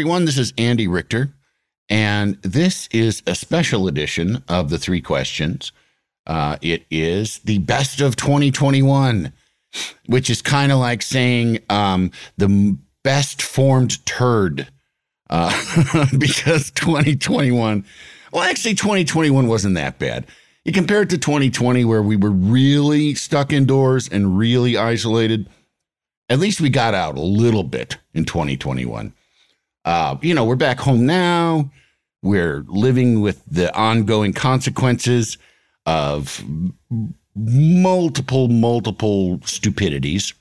everyone. This is Andy Richter, and this is a special edition of the three questions. Uh, it is the best of 2021, which is kind of like saying um, the best formed turd, uh, because 2021, well, actually, 2021 wasn't that bad. You compare it to 2020, where we were really stuck indoors and really isolated. At least we got out a little bit in 2021 uh, you know, we're back home now. We're living with the ongoing consequences of multiple, multiple stupidities.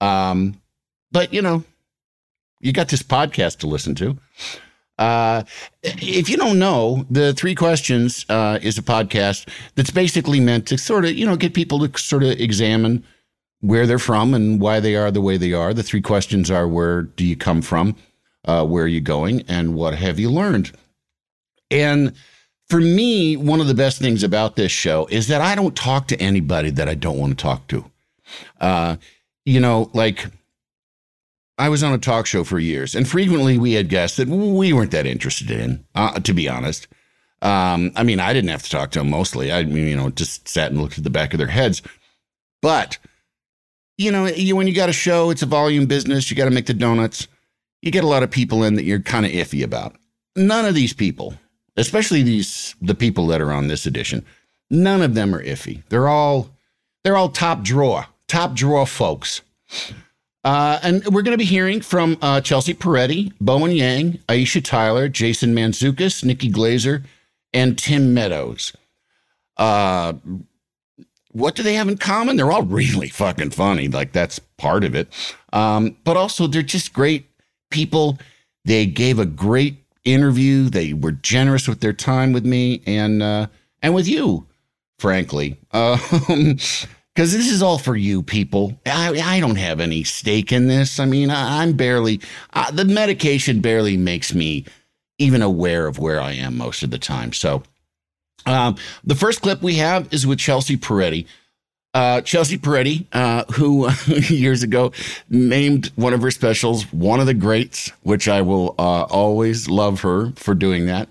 Um, but, you know, you got this podcast to listen to. Uh, if you don't know, the three questions uh, is a podcast that's basically meant to sort of, you know, get people to sort of examine where they're from and why they are the way they are. The three questions are: Where do you come from? Uh, where are you going and what have you learned? And for me, one of the best things about this show is that I don't talk to anybody that I don't want to talk to. Uh, you know, like I was on a talk show for years, and frequently we had guests that we weren't that interested in, uh, to be honest. Um, I mean, I didn't have to talk to them mostly. I mean, you know, just sat and looked at the back of their heads. But, you know, you, when you got a show, it's a volume business. You got to make the donuts you get a lot of people in that you're kind of iffy about. None of these people, especially these the people that are on this edition, none of them are iffy. They're all they're all top drawer, top drawer folks. Uh, and we're going to be hearing from uh, Chelsea Peretti, Bowen Yang, Aisha Tyler, Jason Mantzoukas, Nikki Glazer, and Tim Meadows. Uh, what do they have in common? They're all really fucking funny. Like that's part of it. Um, but also they're just great people. They gave a great interview. They were generous with their time with me and uh, and with you, frankly. Um, because this is all for you people. I, I don't have any stake in this. I mean, I, am barely, uh, the medication barely makes me even aware of where I am most of the time. So, um, the first clip we have is with Chelsea Peretti. Uh, Chelsea Peretti, uh, who years ago named one of her specials one of the greats, which I will uh, always love her for doing that.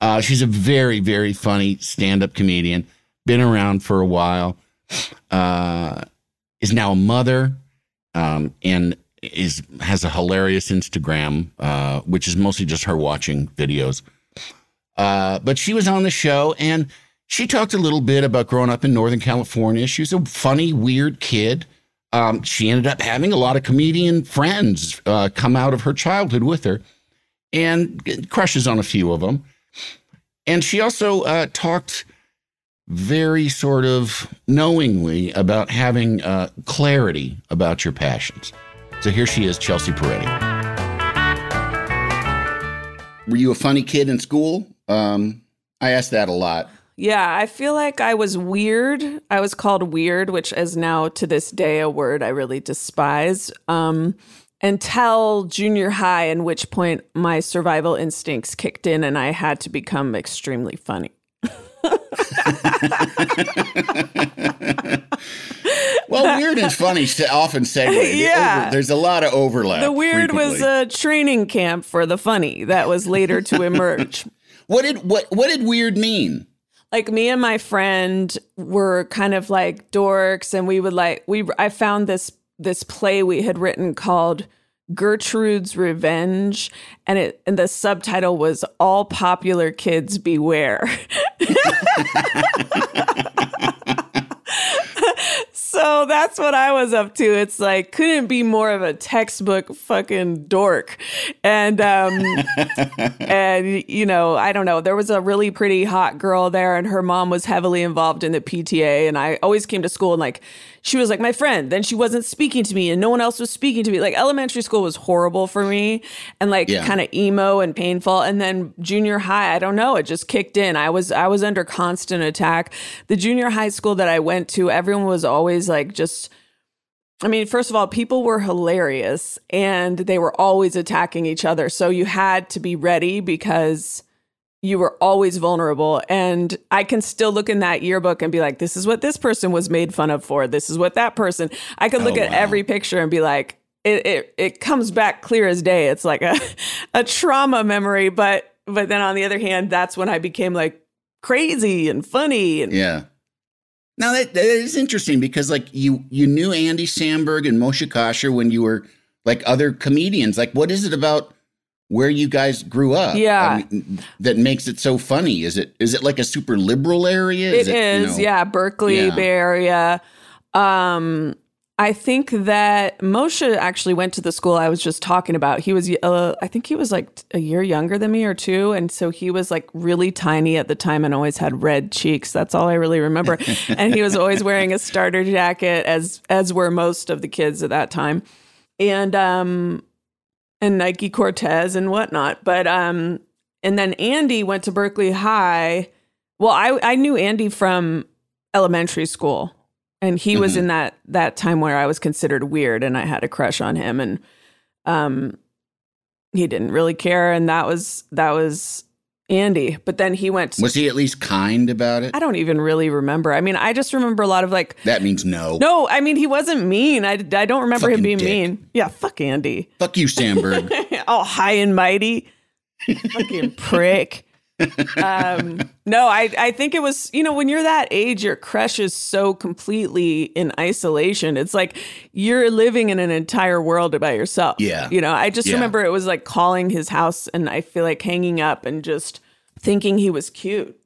Uh, she's a very, very funny stand up comedian, been around for a while, uh, is now a mother, um, and is has a hilarious Instagram, uh, which is mostly just her watching videos. but she was on the show and she talked a little bit about growing up in Northern California. She was a funny, weird kid. Um, she ended up having a lot of comedian friends uh, come out of her childhood with her and crushes on a few of them. And she also uh, talked very sort of knowingly about having uh, clarity about your passions. So here she is, Chelsea Peretti. Were you a funny kid in school? Um, I asked that a lot. Yeah, I feel like I was weird. I was called weird, which is now to this day a word I really despise. Um, until junior high, in which point my survival instincts kicked in and I had to become extremely funny. well, weird and funny often segue. Yeah, there's a lot of overlap. The weird frequently. was a training camp for the funny that was later to emerge. what did what what did weird mean? Like me and my friend were kind of like dorks and we would like we I found this this play we had written called Gertrude's Revenge, and it and the subtitle was All Popular Kids Beware. so that's what I was up to. It's like couldn't be more of a textbook fucking dork. And um and you know, I don't know, there was a really pretty hot girl there and her mom was heavily involved in the PTA and I always came to school and like she was like my friend. Then she wasn't speaking to me and no one else was speaking to me. Like elementary school was horrible for me and like Yeah. kind of emo and painful. And then junior high, I don't know, it just kicked in. I was I was under constant attack. The junior high school that I went to, everyone was always like just I mean, first of all, people were hilarious and they were always attacking each other. So you had to be ready because you were always vulnerable. And I can still look in that yearbook and be like, this is what this person was made fun of for. This is what that person. I could look Oh, at wow. every picture and be like, it, it it comes back clear as day. It's like a a trauma memory, but but then on the other hand, that's when I became like crazy and funny and Yeah. Now that, that is interesting because like you you knew Andy Samberg and Moshe Kasher when you were like other comedians. Like what is it about where you guys grew up? Yeah. mean, that makes it so funny. Is it is it like a super liberal area? It is, you know- yeah. Berkeley, Yeah. Bay Area. Um, I think that Moshe actually went to the school I was just talking about. He was, uh, I think he was like a year younger than me or two. And so he was like really tiny at the time and always had red cheeks. That's all I really remember. and he was always wearing a starter jacket as, as were most of the kids at that time. And, um, and Nike Cortez and whatnot. But, um, and then Andy went to Berkeley High. Well, I, I knew Andy from elementary school and he was Mhm. in that that time where I was considered weird and I had a crush on him and um he didn't really care and that was that was Andy but then he went Was he at least kind about it? I don't even really remember I mean I just remember a lot of like That means no. no I mean he wasn't mean I, I don't remember him being dick. mean yeah fuck Andy Fuck you, Samberg. all high and mighty fucking prick um no i i think it was you know when you're that age your crush is so completely in isolation it's like you're living in an entire world by yourself Yeah. you know i just Yeah. remember it was like calling his house and i feel like hanging up and just thinking he was cute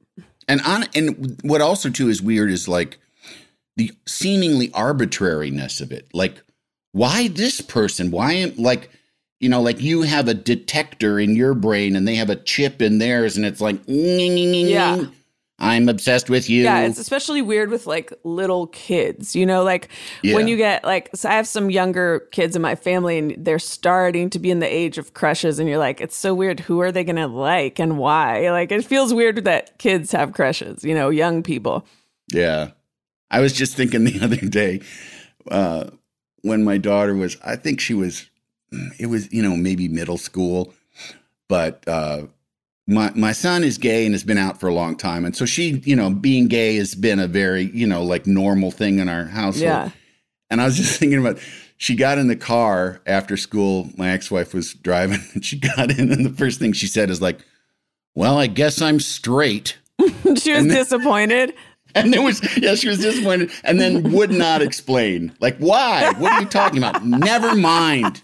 And on and what also too is weird is like the seemingly arbitrariness of it. Like, why this person? Why am like, you know, like you have a detector in your brain and they have a chip in theirs, and it's like, Yeah. I'm obsessed with you. Yeah, it's especially weird with like little kids, you know, like Yeah. when you get like, so I have some younger kids in my family and they're starting to be in the age of crushes, and you're like, it's so weird. Who are they going to like and why? Like, it feels weird that kids have crushes, you know, young people. Yeah. I was just thinking the other day uh, when my daughter was, I think she was, it was, you know, maybe middle school, but uh, my, my son is gay and has been out for a long time. And so she, you know, being gay has been a very, you know, like normal thing in our household. Yeah. And I was just thinking about, she got in the car after school. My ex wife was driving and she got in. And the first thing she said is like, well, I guess I'm straight. she was disappointed. And there was, yeah, she was disappointed and then would not explain. Like, why? What are you talking about? Never mind.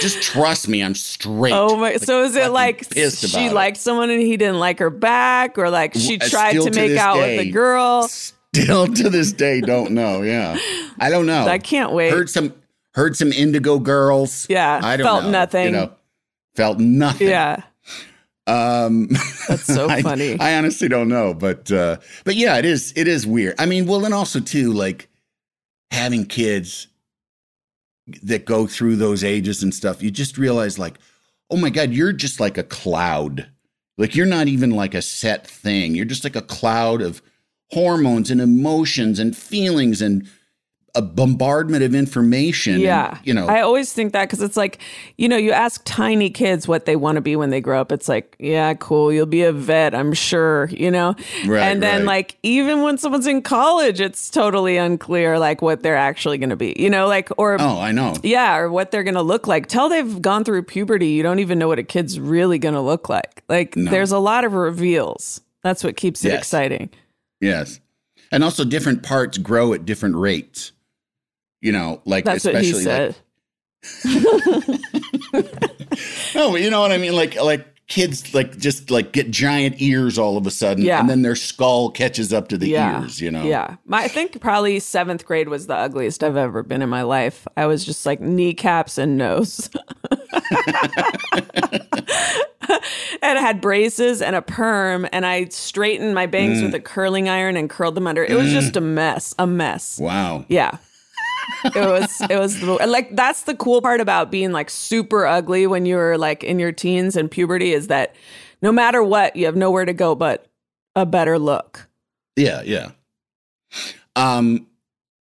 Just trust me, I'm straight. Oh my! Like, so is it like she it. liked someone and he didn't like her back, or like she tried still to make out with day. the girl? Still to this day, don't know. Yeah. I don't know. I can't wait. Heard some, heard some indigo girls. Yeah, I don't felt know. nothing. You know, felt nothing. Yeah, Um, That's so I- funny. I, honestly don't know, but uh, but yeah, it is it is weird. I mean, well, and also too, like having kids that go through those ages and stuff, you just realize like, oh my god, you're just like a cloud. Like you're not even like a set thing. You're just like a cloud of hormones and emotions and feelings and a bombardment of information. and, yeah. you know, I always think that because it's like, you know, you ask tiny kids what they want to be when they grow up. It's like, yeah, cool, you'll be a vet, I'm sure, you know. Right, and then right. like even when someone's in college, it's totally unclear like what they're actually going to be, you know, like or oh, I know. Yeah, or what they're going to look like. Till they've gone through puberty, you don't even know what a kid's really going to look like. Like, there's a lot of reveals. That's what keeps it Yes. exciting. Yes. And also different parts grow at different rates. You know, like That's especially like no, but you know what I mean? Like like kids like just like get giant ears all of a sudden Yeah. and then their skull catches up to the yeah. ears, you know. Yeah. My, I think probably seventh grade was the ugliest I've ever been in my life. I was just like kneecaps and nose. and I had braces and a perm, and I straightened my bangs Mm. with a curling iron and curled them under. It was just a mess, a mess. Wow. Yeah. It was it was the, like that's the cool part about being like super ugly when you're like in your teens and puberty is that no matter what you have nowhere to go but a better look. Yeah, yeah. Um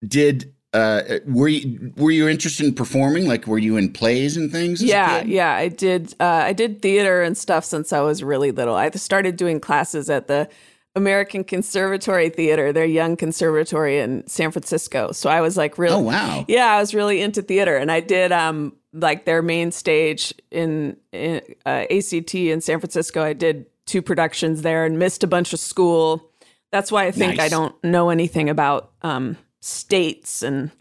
did uh were you were you interested in performing? Like were you in plays and things? as a Yeah, yeah, I did. Uh, I did theater and stuff since I was really little. I started doing classes at the American Conservatory Theater, their young conservatory in San Francisco. So I was like, really, Oh wow. yeah, I was really into theater, and I did um like their main stage in, in uh, ACT in San Francisco. I did two productions there and missed a bunch of school. That's why I think I don't know anything about um, states and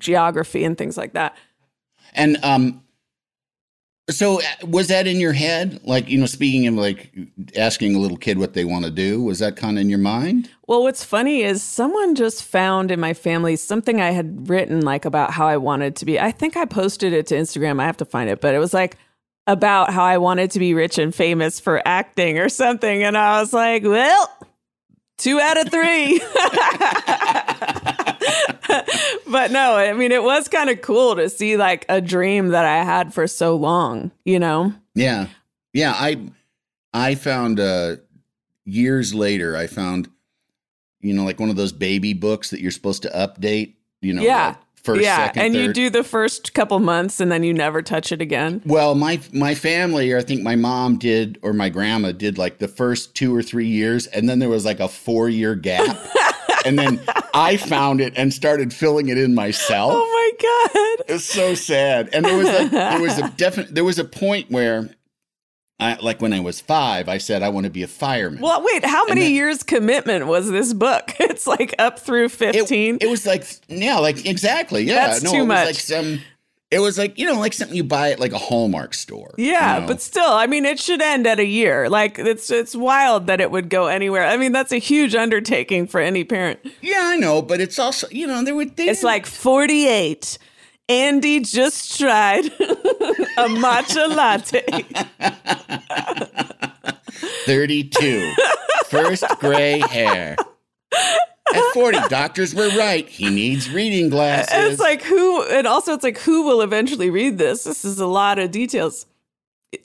geography and things like that. And um so uh, was that in your head? Like, you know, speaking of like asking a little kid what they want to do, was that kind of in your mind? Well, what's funny is someone just found in my family something I had written like about how I wanted to be. I think I posted it to Instagram. I have to find it, but it was like about how I wanted to be rich and famous for acting or something. And I was like, well, two out of three. but no, I mean, it was kind of cool to see like a dream that I had for so long, you know? Yeah. Yeah, I I found uh years later I found you know like one of those baby books that you're supposed to update, you know, Yeah. like first yeah. second and you do the first couple months and then you never touch it again. Well, my my family, or I think my mom did, or my grandma did, like the first two or three years, and then there was like a four year gap, and then I found it and started filling it in myself. Oh my god. It's so sad. And there was like there was a definite there was a point where, I like when I was five, I said I want to be a fireman. Well, wait, how many then- years commitment was this book? It's like up through it, 15. it was like yeah, like exactly yeah. That's no, too it was much. like some. It was like you know like something you buy at like a Hallmark store. you yeah, know? but still, I mean, it should end at a year. Like it's it's wild that it would go anywhere. I mean, that's a huge undertaking for any parent. yeah, I know, but it's also you know there were they It's like 48. Andy just tried a matcha latte. 32. First gray hair. At 40, doctors were right. He needs reading glasses. It's like who, and also it's like who will eventually read this? This is a lot of details.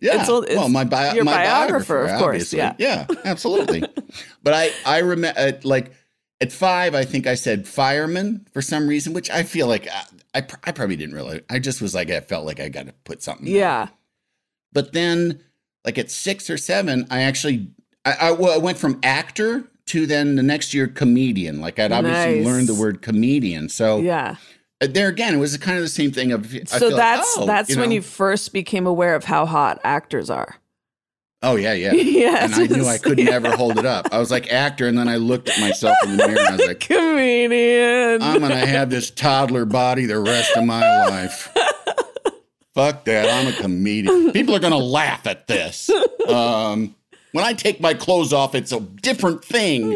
yeah. it's it's well, my, bio, your my biographer, biographer, of course, obviously. yeah. Yeah, absolutely. but I, I remember, uh, like, at five, I think I said fireman for some reason, which I feel like I, I, pr- I probably didn't really. I just was like, I felt like I got to put something. down. Yeah. But then, like at six or seven, I actually I, I, well, I went from actor to then the next year comedian. Like I'd obviously Nice. learned the word comedian. So Yeah. uh, there again, it was kind of the same thing. Of I So feel like, that's oh, that's when know. you first became aware of how hot actors are. Oh yeah, yeah. Yes. And I knew I could Yeah. never hold it up. I was like actor, and then I looked at myself in the mirror and I was like, Comedian. I'm gonna have this toddler body the rest of my life. Fuck that. I'm a comedian. People are gonna laugh at this. Um, when I take my clothes off, it's a different thing.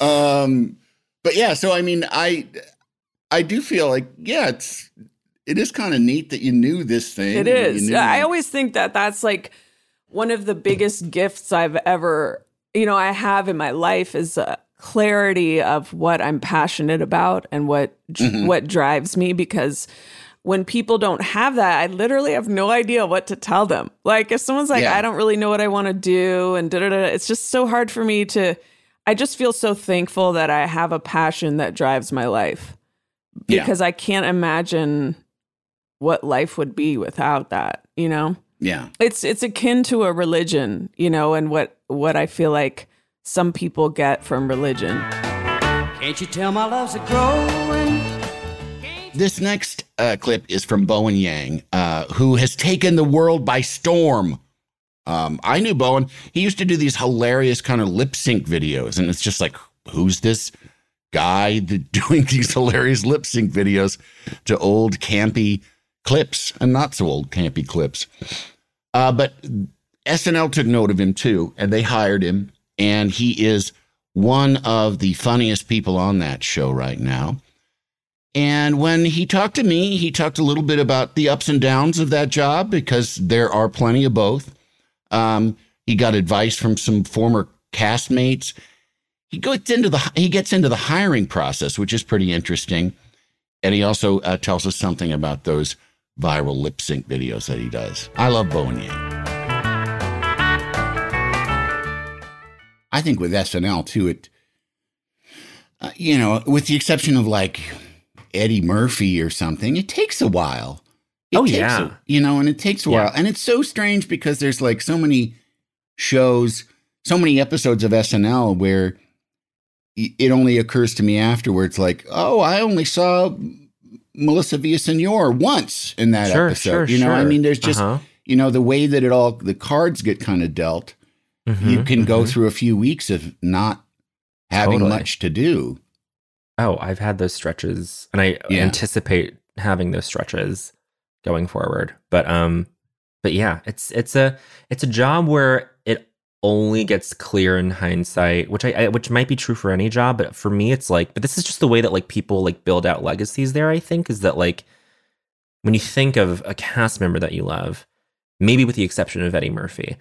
Um, but yeah, so I mean, I I do feel like yeah, it's it is kind of neat that you knew this thing. It is. I always think that that's like one of the biggest gifts I've ever, you know, I have in my life is a clarity of what I'm passionate about and what Mm-hmm. what drives me because when people don't have that, I literally have no idea what to tell them. Like if someone's like, Yeah. I don't really know what I want to do and da da da, it's just so hard for me to I just feel so thankful that I have a passion that drives my life Yeah. because I can't imagine what life would be without that, you know? yeah. It's it's akin to a religion, you know, and what what I feel like some people get from religion. Can't you tell my love's a growing? This next uh, clip is from Bowen Yang, uh, who has taken the world by storm. Um, I knew Bowen. He used to do these hilarious kind of lip sync videos, and it's just like, who's this guy doing these hilarious lip sync videos to old campy clips and not so old campy clips. Uh, but SNL took note of him too, and they hired him, and he is one of the funniest people on that show right now. And when he talked to me, he talked a little bit about the ups and downs of that job because there are plenty of both. Um, he got advice from some former castmates. He gets into the he gets into the hiring process, which is pretty interesting. And he also uh, tells us something about those viral lip sync videos that he does. I love Bowen I think with SNL too, it, uh, you know, with the exception of like Eddie Murphy or something, it takes a while. It Oh, takes yeah. a- you know, and it takes a Yeah. while, and it's so strange because there's like so many shows, so many episodes of SNL where it only occurs to me afterwards, like, oh, I only saw Melissa Villasenor once in that Sure, episode. sure, you know, I mean, there's just Uh-huh. you know the way that it all the cards get kind of dealt. you Mhm, can go mhm. through a few weeks of not having Totally. much to do. Oh, I've had those stretches, and I Yeah. anticipate having those stretches going forward. But um, but yeah, it's it's a it's a job where it only gets clear in hindsight, which I, I which might be true for any job, but for me, it's like, but this is just the way that like people like build out legacies. There, I think, is that like when you think of a cast member that you love, maybe with the exception of Eddie Murphy,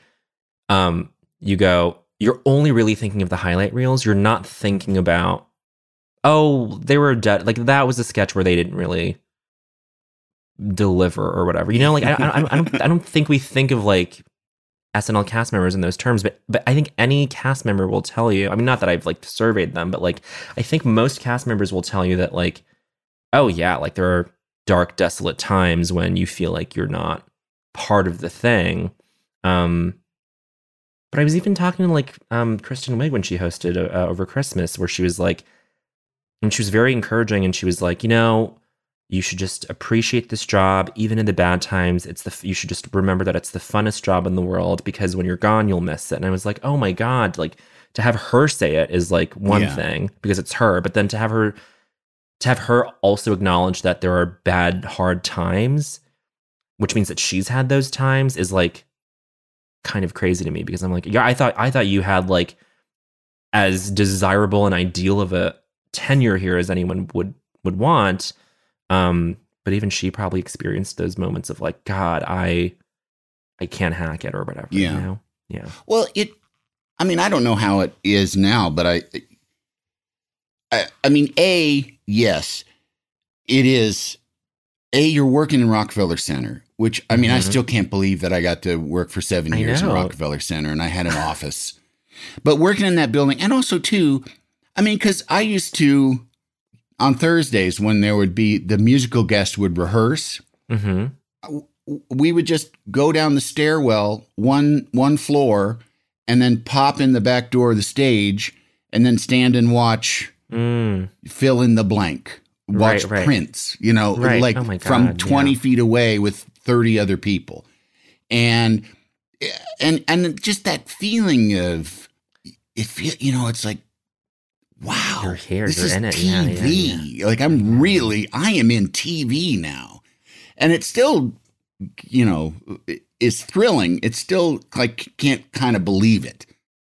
um, you go, you're only really thinking of the highlight reels. You're not thinking about, oh, they were dead. Like that was a sketch where they didn't really deliver or whatever. You know, like I, I, I don't, I don't think we think of like SNL cast members in those terms, but but I think any cast member will tell you. I mean, not that I've like surveyed them, but like I think most cast members will tell you that like, oh yeah, like there are dark, desolate times when you feel like you're not part of the thing. Um, but I was even talking to like um, Kristen Wiig when she hosted uh, over Christmas, where she was like, and she was very encouraging, and she was like, you know, you should just appreciate this job, even in the bad times. It's the you should just remember that it's the funnest job in the world because when you're gone, you'll miss it. And I was like, oh my god, like to have her say it is like one Yeah. thing because it's her, but then to have her to have her also acknowledge that there are bad, hard times, which means that she's had those times, is like kind of crazy to me because I'm like, yeah, I thought I thought you had like as desirable and ideal of a tenure here as anyone would would want. Um, but even she probably experienced those moments of like, God, I I can't hack it or whatever. Yeah. You know? Yeah. Well, it. I mean, I don't know how it is now, but I. I, I mean, a yes, it is. A, you're working in Rockefeller Center, which I mean, I Mhm. still can't believe that I got to work for seven I years in. Rockefeller Center and I had an office. But working in that building, and also too, I mean, because I used to on Thursdays when there would be the musical guest would rehearse, Mm-hmm. we would just go down the stairwell one one floor and then pop in the back door of the stage and then stand and watch Mm. fill in the blank watch Right, right. prince you know Right. like Oh my from 20 yeah. feet away with 30 other people and and and just that feeling of if you know it's like wow You're here, this you're is in it. Yeah, tv yeah, like i'm really i am in tv now and it's still you know is thrilling it's still like can't kind of believe it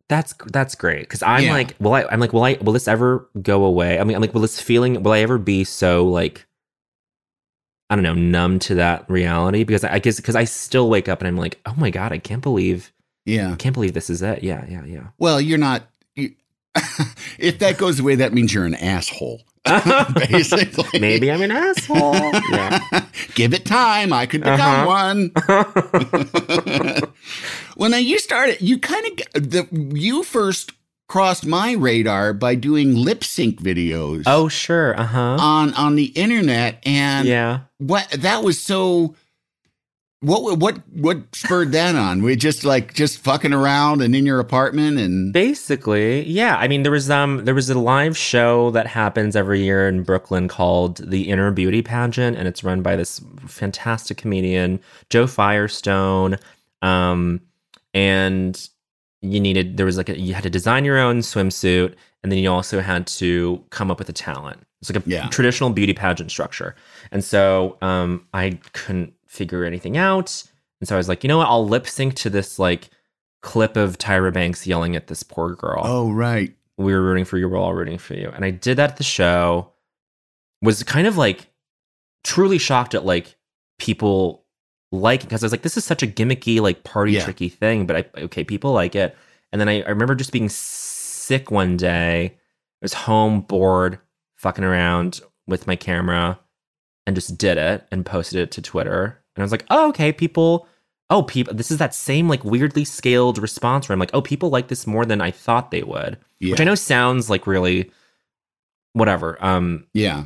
That's that's great because I'm Yeah. like, will I? I'm like, will I? Will this ever go away? I mean, I'm like, will this feeling? Will I ever be so like, I don't know, numb to that reality? Because I, I guess because I still wake up and I'm like, oh my god, I can't believe, yeah I can't believe this is it. Yeah, yeah, yeah. well you're not if that goes away that means you're an asshole basically Maybe I'm an asshole. yeah. give it time i could become Uh-huh. one well now you started you kind of the you first crossed my radar by doing lip sync videos oh sure. Uh huh. on on the internet and yeah. what that was so what what what spurred that on we just like just fucking around and in your apartment and Basically, yeah. I mean, there was um there was a live show that happens every year in Brooklyn called the Inner Beauty Pageant, and it's run by this fantastic comedian Joe Firestone. Um, and you needed there was like a, you had to design your own swimsuit and then you also had to come up with a talent it's like a Yeah. traditional beauty pageant structure and so um i couldn't figure anything out. And so i was like you know what? I'll lip sync to this like clip of tyra banks yelling at this poor girl. Oh, right. we were rooting for you. We're all rooting for you. And i did that at the show. Was kind of like truly shocked at like people like it because i was like this is such a gimmicky like party Yeah. tricky thing but i okay people like it. And then I, I remember just being sick one day. I was home bored fucking around with my camera and just did it and posted it to twitter and i was like oh okay people oh people this is that same like weirdly scaled response where i'm like oh people like this more than i thought they would Yeah. which I know sounds like really whatever, um, Yeah.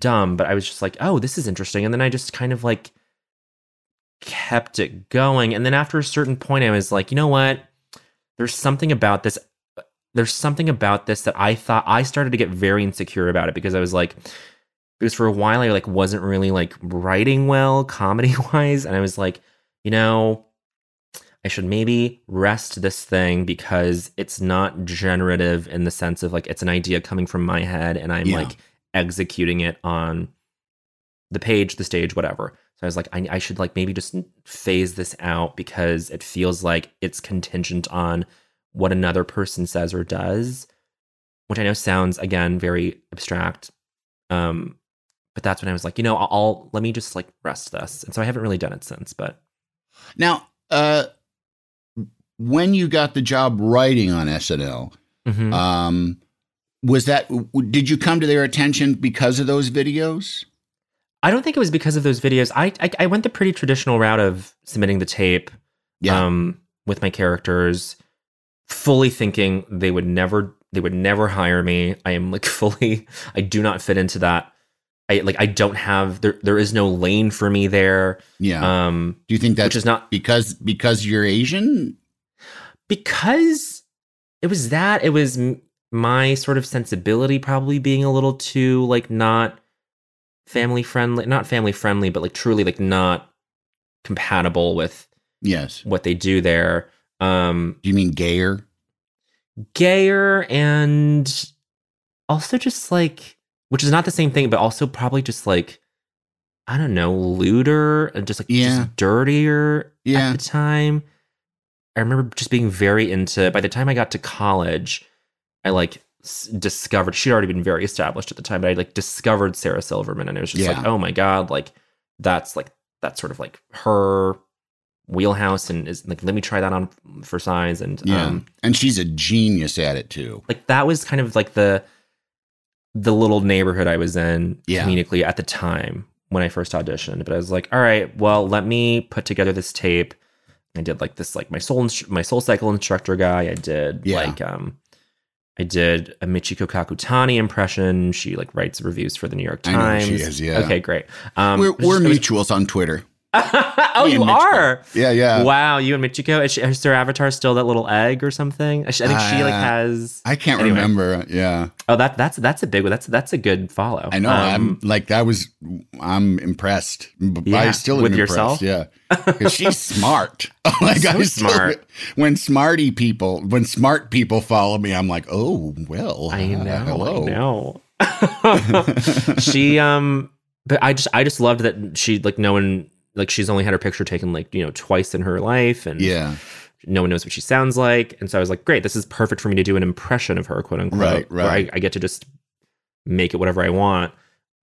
dumb, but I was just like, oh, this is interesting. And then I just kind of like kept it going. And then after a certain point, I was like, you know what? There's something about this. There's something about this that I thought I started to get very insecure about it because I was like, because for a while I like wasn't really like writing well comedy wise, and I was like, you know, I should maybe rest this thing because it's not generative in the sense of like it's an idea coming from my head and I'm Yeah. like executing it on the page, the stage, whatever. So I was like, I, I should like maybe just phase this out because it feels like it's contingent on what another person says or does, which I know sounds again very abstract. Um, but that's when I was like, you know, I'll, I'll let me just like rest this, and so I haven't really done it since. But Now, uh, when you got the job writing on SNL, Mhm. um, was that did you come to their attention because of those videos? I don't think it was because of those videos. I, I I went the pretty traditional route of submitting the tape, Yeah. um, with my characters, fully thinking they would never they would never hire me. I am like fully I do not fit into that. I like I don't have there there is no lane for me there. Yeah. Um, Do you think that's which is not because because you're Asian? because it was that it was my sort of sensibility probably being a little too like not family friendly not family friendly but like truly like not compatible with Yes. what they do there um Do you mean gayer? gayer and also just like which is not the same thing but also probably just like i don't know lewder and just like Yeah. just dirtier Yeah. at the time i remember just being very into by the time i got to college i like s- discovered she'd already been very established at the time but i like discovered sarah silverman and it was just like oh my god like that's like that's sort of like her wheelhouse and is like let me try that on for size and Yeah. um and she's a genius at it too. like that was kind of like the the little neighborhood I was in Yeah. comedically at the time when I first auditioned. But I was like, all right, well, let me put together this tape. I did like this, like my soul, instru- my soul cycle instructor guy. I did Yeah. like, um, I did a Michiko Kakutani impression. She like writes reviews for the New York I know who Times. she is, yeah. Okay, great. Um, we're we're just- it was- mutuals on Twitter. oh, you are. Yeah, yeah. Wow, you and Michiko. Is, she, is her avatar still that little egg or something? I, think she like Uh, has. I can't Anyway. remember. Yeah, Oh, that that's that's a big one. That's that's a good follow. I know. Um, I'm like I was. I'm impressed. B- I Yeah, still am with impressed. yourself? Yeah, she's smart. like So I still- smart. When smarty people, when smart people follow me, I'm like, oh well. I uh, know. hello. I know. she um, but I just I just loved that she like no one like she's only had her picture taken like you know twice in her life and Yeah, no one knows what she sounds like and so I was like great this is perfect for me to do an impression of her quote unquote Right, right. I, I get to just make it whatever I want.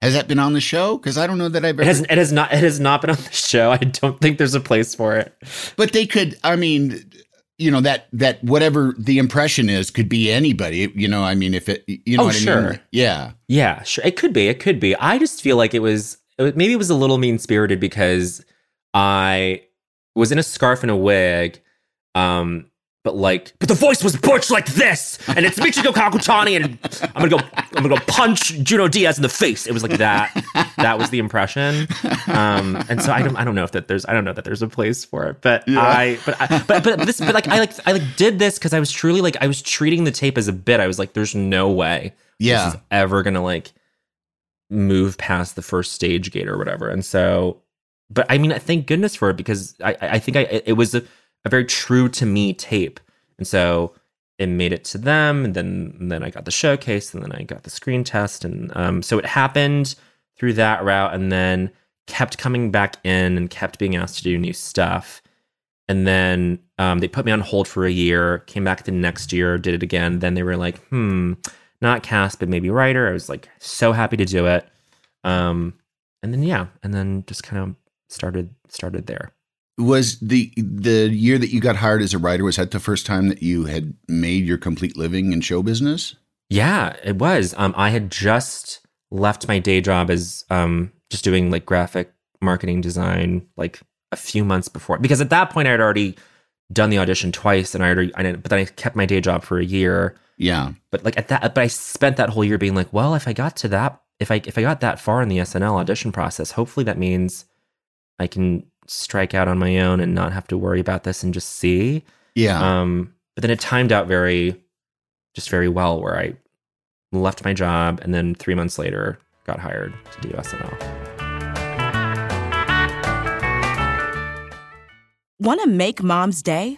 has that been on the show? Because I don't know that I've It has it has not it has not been on the show. I don't think there's a place for it. but they could. I mean, you know that that whatever the impression is could be anybody. You know, I mean, if it, you know Oh, what I sure. mean? Yeah, Yeah, sure. It could be. It could be. I just feel like it was it maybe it was a little mean spirited because I was in a scarf and a wig, um, but like, but the voice was butch like this, and it's Michiko Kakutani, and I'm gonna go, I'm gonna go punch Junot Diaz in the face. It was like that. That was the impression, um, and so I don't, I don't know if that there's, I don't know that there's a place for it, but I, but I, but but this, but like I like I like did this because I was truly like I was treating the tape as a bit. I was like, there's no way yeah. this is ever gonna like move past the first stage gate or whatever. And so, but I mean, thank goodness for it because I I think I it was a, a very true to me tape. And so it made it to them, and then and then I got the showcase, and then I got the screen test, and um, so it happened through that route, and then kept coming back in and kept being asked to do new stuff. And then um, they put me on hold for a year, came back the next year, did it again. Then they were like, hmm, not cast, but maybe writer. I was like so happy to do it. Um, and then yeah, and then just kind of started started there. Was the the year that you got hired as a writer was that the first time that you had made your complete living in show business? Yeah, it was. Um, I had just left my day job as um, just doing like graphic marketing design, like a few months before, because at that point I had already done the audition twice, and I already, I didn't, but then I kept my day job for a year. Yeah, But like at that, but I spent that whole year being like, well, if I got to that, if I if I got that far in the SNL audition process, hopefully that means I can strike out on my own and not have to worry about this and just see. yeah. Um, but then it timed out very, just very well, where I left my job and then three months later got hired to do SNL. Want to make mom's day?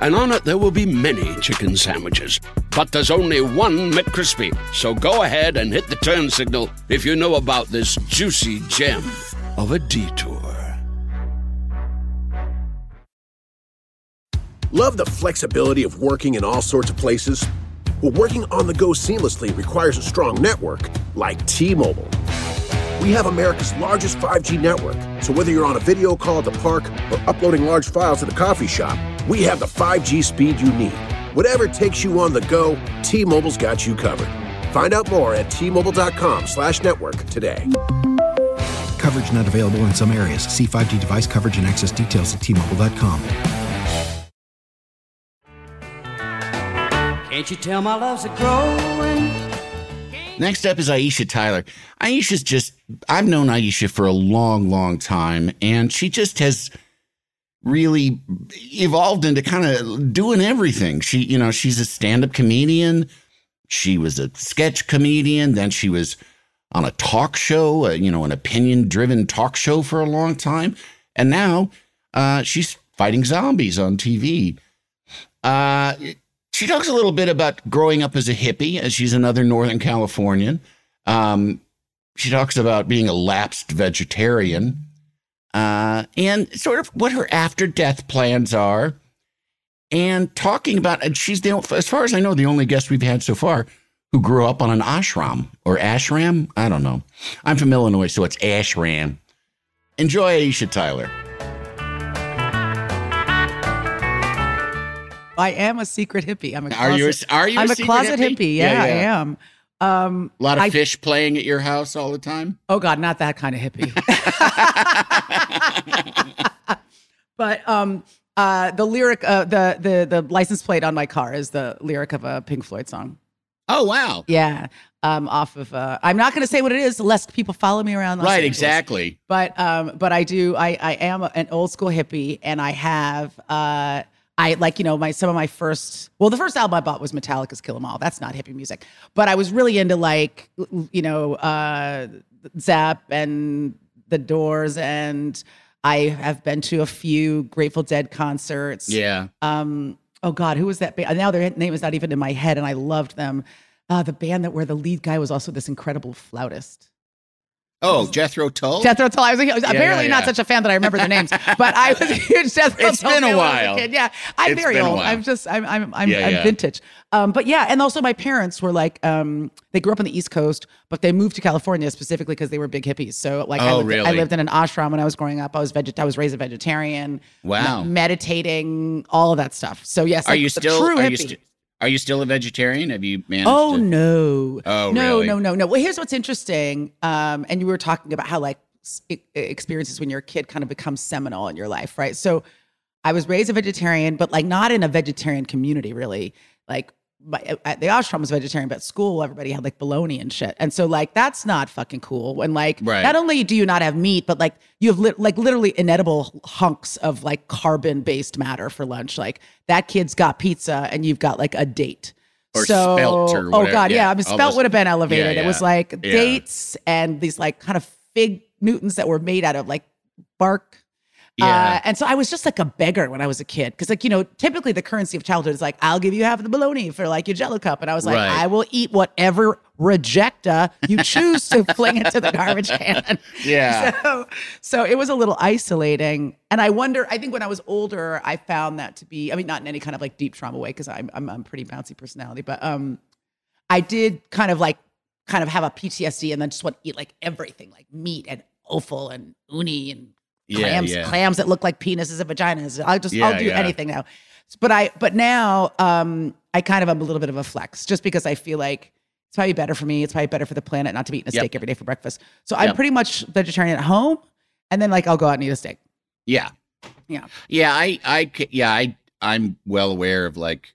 and on it there will be many chicken sandwiches. But there's only one McCrispy. So go ahead and hit the turn signal if you know about this juicy gem of a detour. Love the flexibility of working in all sorts of places? Well, working on the go seamlessly requires a strong network like T Mobile. We have America's largest 5G network, so whether you're on a video call at the park or uploading large files at the coffee shop, we have the 5G speed you need. Whatever takes you on the go, T Mobile's got you covered. Find out more at T-Mobile.com slash network today. Coverage not available in some areas. See 5G device coverage and access details at tmobile.com. Can't you tell my love's a growing? Next up is Aisha Tyler. Aisha's just, I've known Aisha for a long, long time, and she just has really evolved into kind of doing everything. She, you know, she's a stand up comedian, she was a sketch comedian, then she was on a talk show, uh, you know, an opinion driven talk show for a long time. And now uh, she's fighting zombies on TV. Uh, she talks a little bit about growing up as a hippie, as she's another Northern Californian. Um, she talks about being a lapsed vegetarian uh, and sort of what her after death plans are. And talking about, and she's the, as far as I know, the only guest we've had so far who grew up on an ashram or ashram. I don't know. I'm from Illinois, so it's ashram. Enjoy Aisha Tyler. I am a secret hippie. I'm a Are you a- closet, are you a I'm a secret closet hippie? hippie. Yeah, Yeah, yeah. I am. Um, A lot of I- Phish playing at your house all the time. oh God, not that kind of hippie. but um, uh, the lyric, uh, the the the license plate on my car is the lyric of a Pink Floyd song. Oh wow! Yeah, um, off of. Uh, I'm not going to say what it is, lest people follow me around. Los Right, Angeles. exactly. But um, but I do. I I am an old school hippie, and I have uh. I like, you know, my some of my first well, the first album I bought was Metallica's Kill 'Em All. That's not hippie music. But I was really into like you know, uh Zap and the Doors and I have been to a few Grateful Dead concerts. Yeah. Um oh god, who was that band? Now their name is not even in my head and I loved them. Uh the band that where the lead guy was also this incredible flautist. Oh, Jethro Tull. Jethro Tull. I was, I was apparently yeah, not such a fan that I remember their names, but I was a huge Jethro It's Tull been a fan when I was while. kid. Yeah, I'm It's very old. I'm just I'm I'm I'm, Yeah, I'm yeah. vintage. Um, but yeah, and also my parents were like um, they grew up on the East Coast, but they moved to California specifically because they were big hippies. So like I Oh, lived, I lived in an ashram when I was growing up. I was veget I was raised a vegetarian. Wow. meditating, all of that stuff. So yes, Are like you still? true Are you, hippie. st- are you still a vegetarian? Have you managed? Oh to- no! Oh, no, really? no, no, no. Well, here's what's interesting. Um, and you were talking about how like experiences when you're a kid kind of become seminal in your life, right? So, I was raised a vegetarian, but like not in a vegetarian community, really. Like my, at uh, uh, the ashram was vegetarian, but at school everybody had like bologna and shit. And so like that's not fucking cool. And like Right. not only do you not have meat, but like you have li- like literally inedible hunks of like carbon based matter for lunch. Like that kid's got pizza and you've got like a date. Or spelt or oh god, yeah. Yeah, I mean, spelt those- would have been elevated. Yeah, It was like Yeah. dates and these like kind of fig Newtons that were made out of like bark. Yeah. Uh, and so I was just like a beggar when I was a kid. Cause like, you know, typically the currency of childhood is like, I'll give you half of the bologna for like your jello cup. And I was like, Right. I will eat whatever rejecta you choose to fling into the garbage can. Yeah. So, so it was a little isolating. And I wonder, I think when I was older, I found that to be, I mean, not in any kind of like deep trauma way, because I'm, I'm, I'm a pretty bouncy personality, but um, I did kind of like, kind of have a PTSD and then just want to eat like everything, like meat and offal and uni and clams, yeah. clams that look like penises and vaginas. I'll just, Yeah, I'll do anything now. But I, but now, um, I kind of am a little bit of a flex just because I feel like it's probably better for me. It's probably better for the planet not to be eating a Yep. steak every day for breakfast. So I'm pretty much vegetarian at home, and then like I'll go out and eat a steak. Yeah. Yeah. Yeah, I, I, yeah, I, I'm well aware of like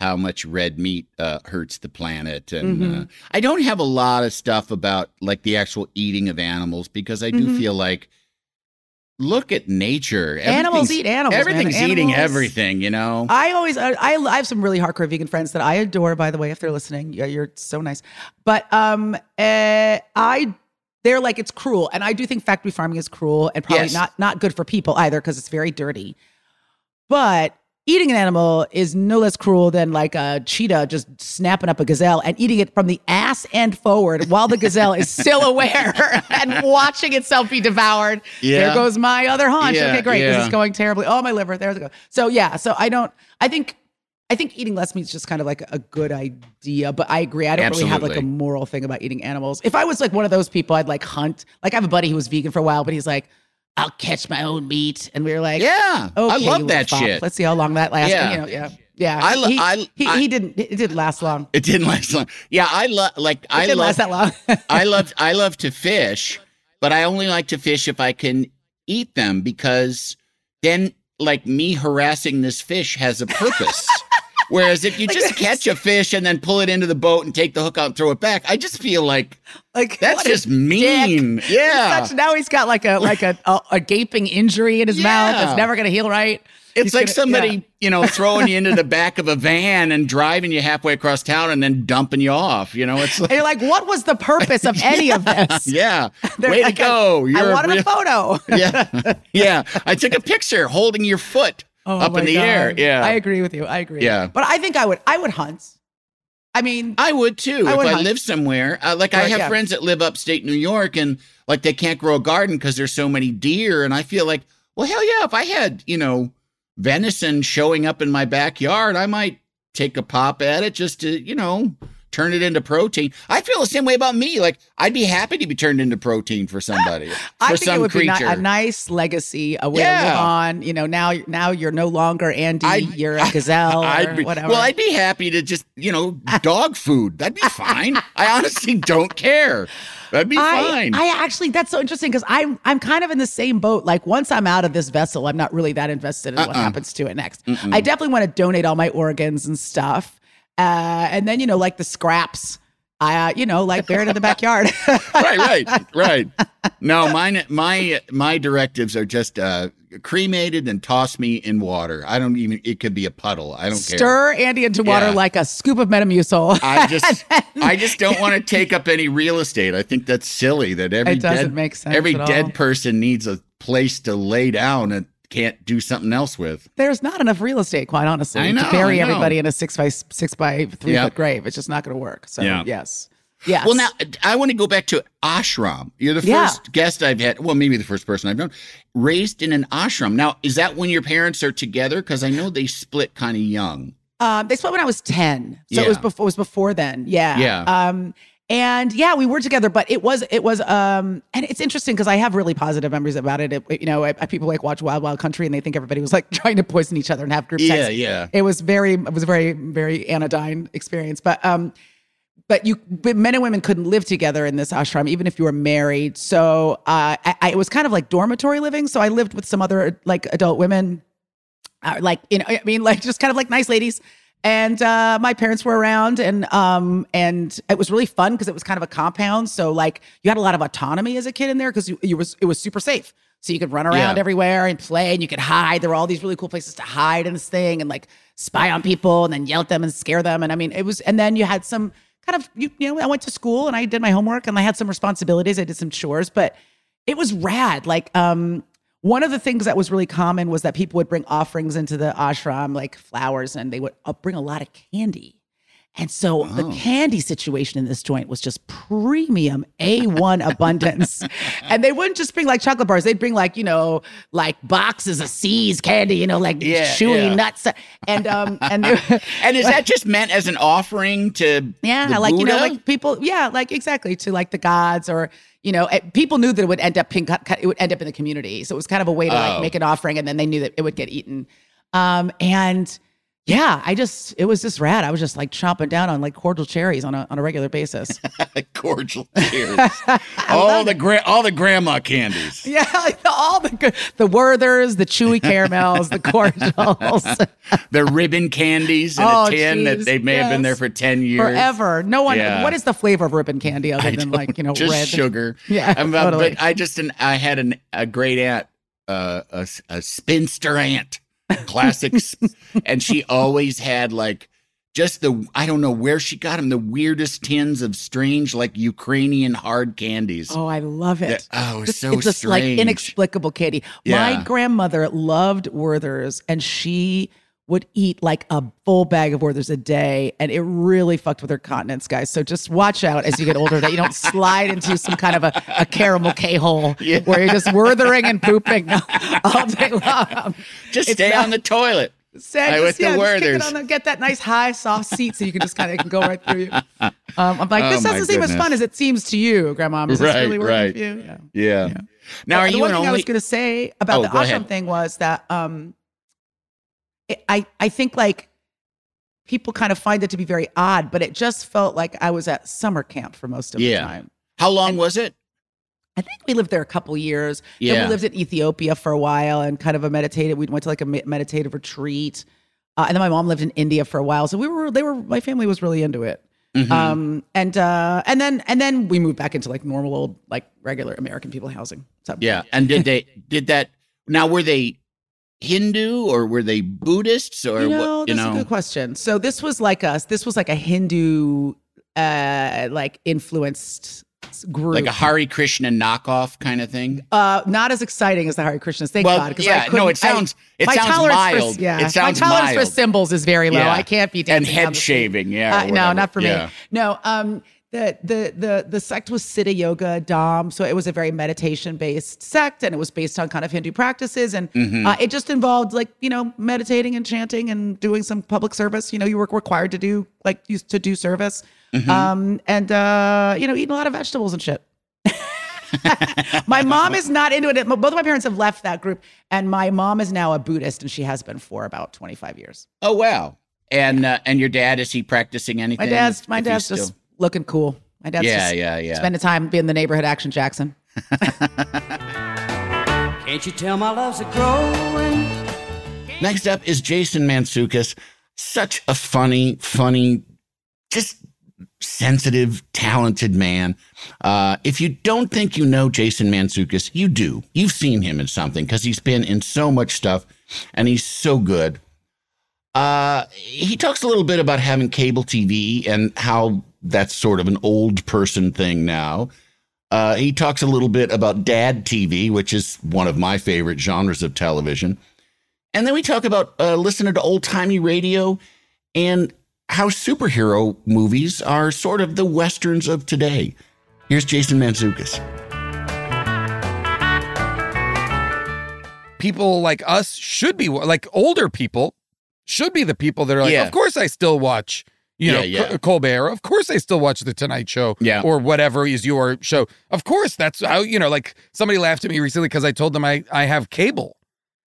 how much red meat uh, hurts the planet, and uh, Mhm. I don't have a lot of stuff about like the actual eating of animals because I do Mhm. feel like look at nature. Animals eat animals. Everything's eating everything, you know. I always, I, I I have some really hardcore vegan friends that I adore. By the way, if they're listening, yeah, you're so nice. But um, uh, I, they're like it's cruel, and I do think factory farming is cruel and probably Yes. not not good for people either because it's very dirty. But eating an animal is no less cruel than like a cheetah just snapping up a gazelle and eating it from the ass end forward while the gazelle is still aware and watching itself be devoured. Yeah. There goes my other haunch. Yeah, okay, great. This is going terribly. Oh, my liver. There we go. So yeah. So I don't. I think. I think eating less meat is just kind of like a good idea, but I agree. I don't really have like a moral thing about eating animals. If I was like one of those people, I'd like hunt. Like I have a buddy who was vegan for a while, but he's like, "I'll catch my own meat," and we were like, yeah, I okay, you love that fop. shit. Let's see how long that lasts. Yeah. You know, yeah, yeah. I lo- he, I- he, I- he didn't. It didn't last long. It didn't last long. Yeah, I love like It I didn't love last that long. I love I love to fish, but I only like to fish if I can eat them because then like me harassing this fish has a purpose. Whereas if you just catch a fish and then pull it into the boat and take the hook out and throw it back, I just feel like like that's just mean. dick. Yeah. Such, now he's got like a like a a, a gaping injury in his mouth that's never gonna heal right. It's He's like gonna- somebody, yeah. you know, throwing you into the back of a van and driving you halfway across town and then dumping you off. You know, it's like, And you're like, what was the purpose of any of this? yeah, They're way like, to go. I, I wanted real- a photo. yeah, yeah. I took a picture holding your foot Oh up in the air. Yeah, I agree with you. I agree. Yeah. But I think I would I would hunt. I mean, I would too I if would I hunt. live somewhere. Uh, like I have yeah. friends that live upstate New York and like they can't grow a garden because there's so many deer. And I feel like, well, hell yeah, if I had you know venison showing up in my backyard, I might take a pop at it just to you know turn it into protein. I feel the same way about me. Like I'd be happy to be turned into protein for somebody, for I think some it would creature. be ni- a nice legacy, a way to Yeah. live on. You know, now now you're no longer Andy, I'd- you're a gazelle or I'd be, whatever. Well, I'd be happy to just, you know, dog food. That'd be fine. I honestly don't care. That'd be I, fine. I actually that's so interesting because I'm I'm kind of in the same boat. Like once I'm out of this vessel, I'm not really that invested in what Uh-uh. happens to it next. I definitely want to donate all my organs and stuff. Uh, and then you know, like the scraps, uh, you know, like bury it in the backyard. right, right, right. No, mine, my, my directives are just uh, cremated and toss me in water. I don't even. It could be a puddle. I don't care. Stir Andy into water Yeah. like a scoop of Metamucil. I just, I just don't want to take up any real estate. I think that's silly. That every It doesn't dead, make sense every dead person needs a place to lay down and can't do something else with. There's not enough real estate, quite honestly, I know, to bury everybody in a six by six by three Yeah. foot grave. It's just not going to work. So Yeah. yes, yes. Well, now I want to go back to ashram. You're the Yeah. first guest I've had. Well, maybe the first person I've known raised in an ashram. Now, is that when your parents are together? Because I know they split kind of young. Um, they split when I was ten, so it was before. It was before then. Yeah. Yeah. Um, and yeah, we were together, but it was it was um, and it's interesting because I have really positive memories about it. It- you know, I, I- people like watch Wild Wild Country and they think everybody was like trying to poison each other and have group Yeah, sex. yeah. It was very it was a very very anodyne experience, but um. But you, but men and women couldn't live together in this ashram, even if you were married. So uh, I, I, it was kind of like dormitory living. So I lived with some other like adult women uh, like you know i mean like just kind of like nice ladies And uh, my parents were around, and um, and it was really fun because it was kind of a compound. So like you had a lot of autonomy as a kid in there because you, you was it was super safe. So you could run around Yeah. everywhere and play, and you could hide. There were all these really cool places to hide in this thing, and like spy on people, and then yell at them and scare them. And I mean, it was. And then you had some kind of you, you know I went to school and I did my homework and I had some responsibilities. I did some chores, but it was rad. Like um one of the things that was really common was that people would bring offerings into the ashram, like flowers, and they would uh, bring a lot of candy. And so the candy situation in this joint was just premium A1 abundance. And they wouldn't just bring like chocolate bars, they'd bring like, you know, like boxes of See's candy, you know, like Yeah, chewy yeah. nuts. And um and And is that just meant as an offering to yeah, the like you know, like people, yeah, like exactly to like the gods, or you know, eh, people knew that it would end up cut- it would end up in the community, so it was kind of a way to Oh. like make an offering, and then they knew that it would get eaten. Um, and yeah, I just it was just rad. I was just like chomping down on like cordial cherries on a on a regular basis. cordial cherries, all the gra- all the grandma candies. yeah, like the, all the good, the Werthers, the chewy caramels, the cordials, The ribbon candies in Oh, a tin that they may have been there for 10 years. forever. No one. Yeah. What is the flavor of ribbon candy other than like you know just red sugar. Yeah, I'm, totally. But I just an, I had an, a great aunt, uh, a, a spinster aunt, classics, and she always had like just the I don't know where she got them the weirdest tins of strange like Ukrainian hard candies. Oh, I love it. That- oh, so it's just like inexplicable candy. Yeah. My grandmother loved Werther's, and she would eat like a full bag of Werther's a day, and it really fucked with her continence, guys. So just watch out as you get older that you don't slide into some kind of a, a caramel K hole Yeah. where you're just Werthering and pooping all day long. Just It's stay not- on the toilet. Say, I just, with the yeah, just kick it on the, get that nice high soft seat so you can just kind of can go right through you. Um, I'm like, Oh, this my doesn't seem as fun as it seems to you, Grandma. Is this Right, really working right. for you? Yeah. Yeah. Now, Uh, are the you one thing I was going to say about Oh, the ashram ahead. thing was that um, it, I I think like people kind of find it to be very odd, but it just felt like I was at summer camp for most of Yeah. the time. How long was it? I think we lived there a couple years. Then Yeah. we lived in Ethiopia for a while and kind of a meditative. We went to like a meditative retreat, uh, and then my mom lived in India for a while. So we were they were my family was really into it. Mhm. Um, and uh, and then and then we moved back into like normal old like regular American people housing. So Yeah. And did they did that? Now were they Hindu or were they Buddhists or you know, what? You that's know, a good question. So this was like us. This was like a Hindu, uh, like influenced group. like a Hare Krishna knockoff kind of thing. uh, not as exciting as the Hare Krishnas. Thank Well, God. yeah, I no, it sounds- I- it my sounds tolerance mild. For, yeah, It sounds my tolerance mild. for symbols is very low. Yeah. I can't be And dancing head shaving, yeah. Uh, no, not for Yeah. me. No, um, the the the the sect was Siddha Yoga Dham, so it was a very meditation based sect, and it was based on kind of Hindu practices, and Mm-hmm. uh, it just involved like you know meditating and chanting and doing some public service. You know, you were required to do like used to do service, Mm-hmm. um, and uh, you know, eating a lot of vegetables and shit. my mom is not into it. Both of my parents have left that group, and my mom is now a Buddhist, and she has been for about twenty five years. Oh wow. And uh, and your dad is he practicing anything? My dad's my dad's just still- looking cool. My dad's Yeah, just yeah, yeah. spending time being the neighborhood Action Jackson. Can't you tell my love's a growing? Next up is Jason Mantzoukas. Such a funny, funny, just sensitive, talented man. Uh, if you don't think you know Jason Mantzoukas, you do. You've seen him in something because he's been in so much stuff and he's so good. Uh, he talks a little bit about having cable TV and how that's sort of an old person thing now. Uh, he talks a little bit about dad TV, which is one of my favorite genres of television. And then we talk about uh, listening to old timey radio and how superhero movies are sort of the westerns of today. Here's Jason Mantzoukas. people like us should be like older people should be the people that are like, Yeah. of course I still watch, you know, Yeah, yeah. Colbert. Of course I still watch the Tonight Show, Yeah. or whatever is your show. Of course that's how you know. Like somebody laughed at me recently because I told them I I have cable,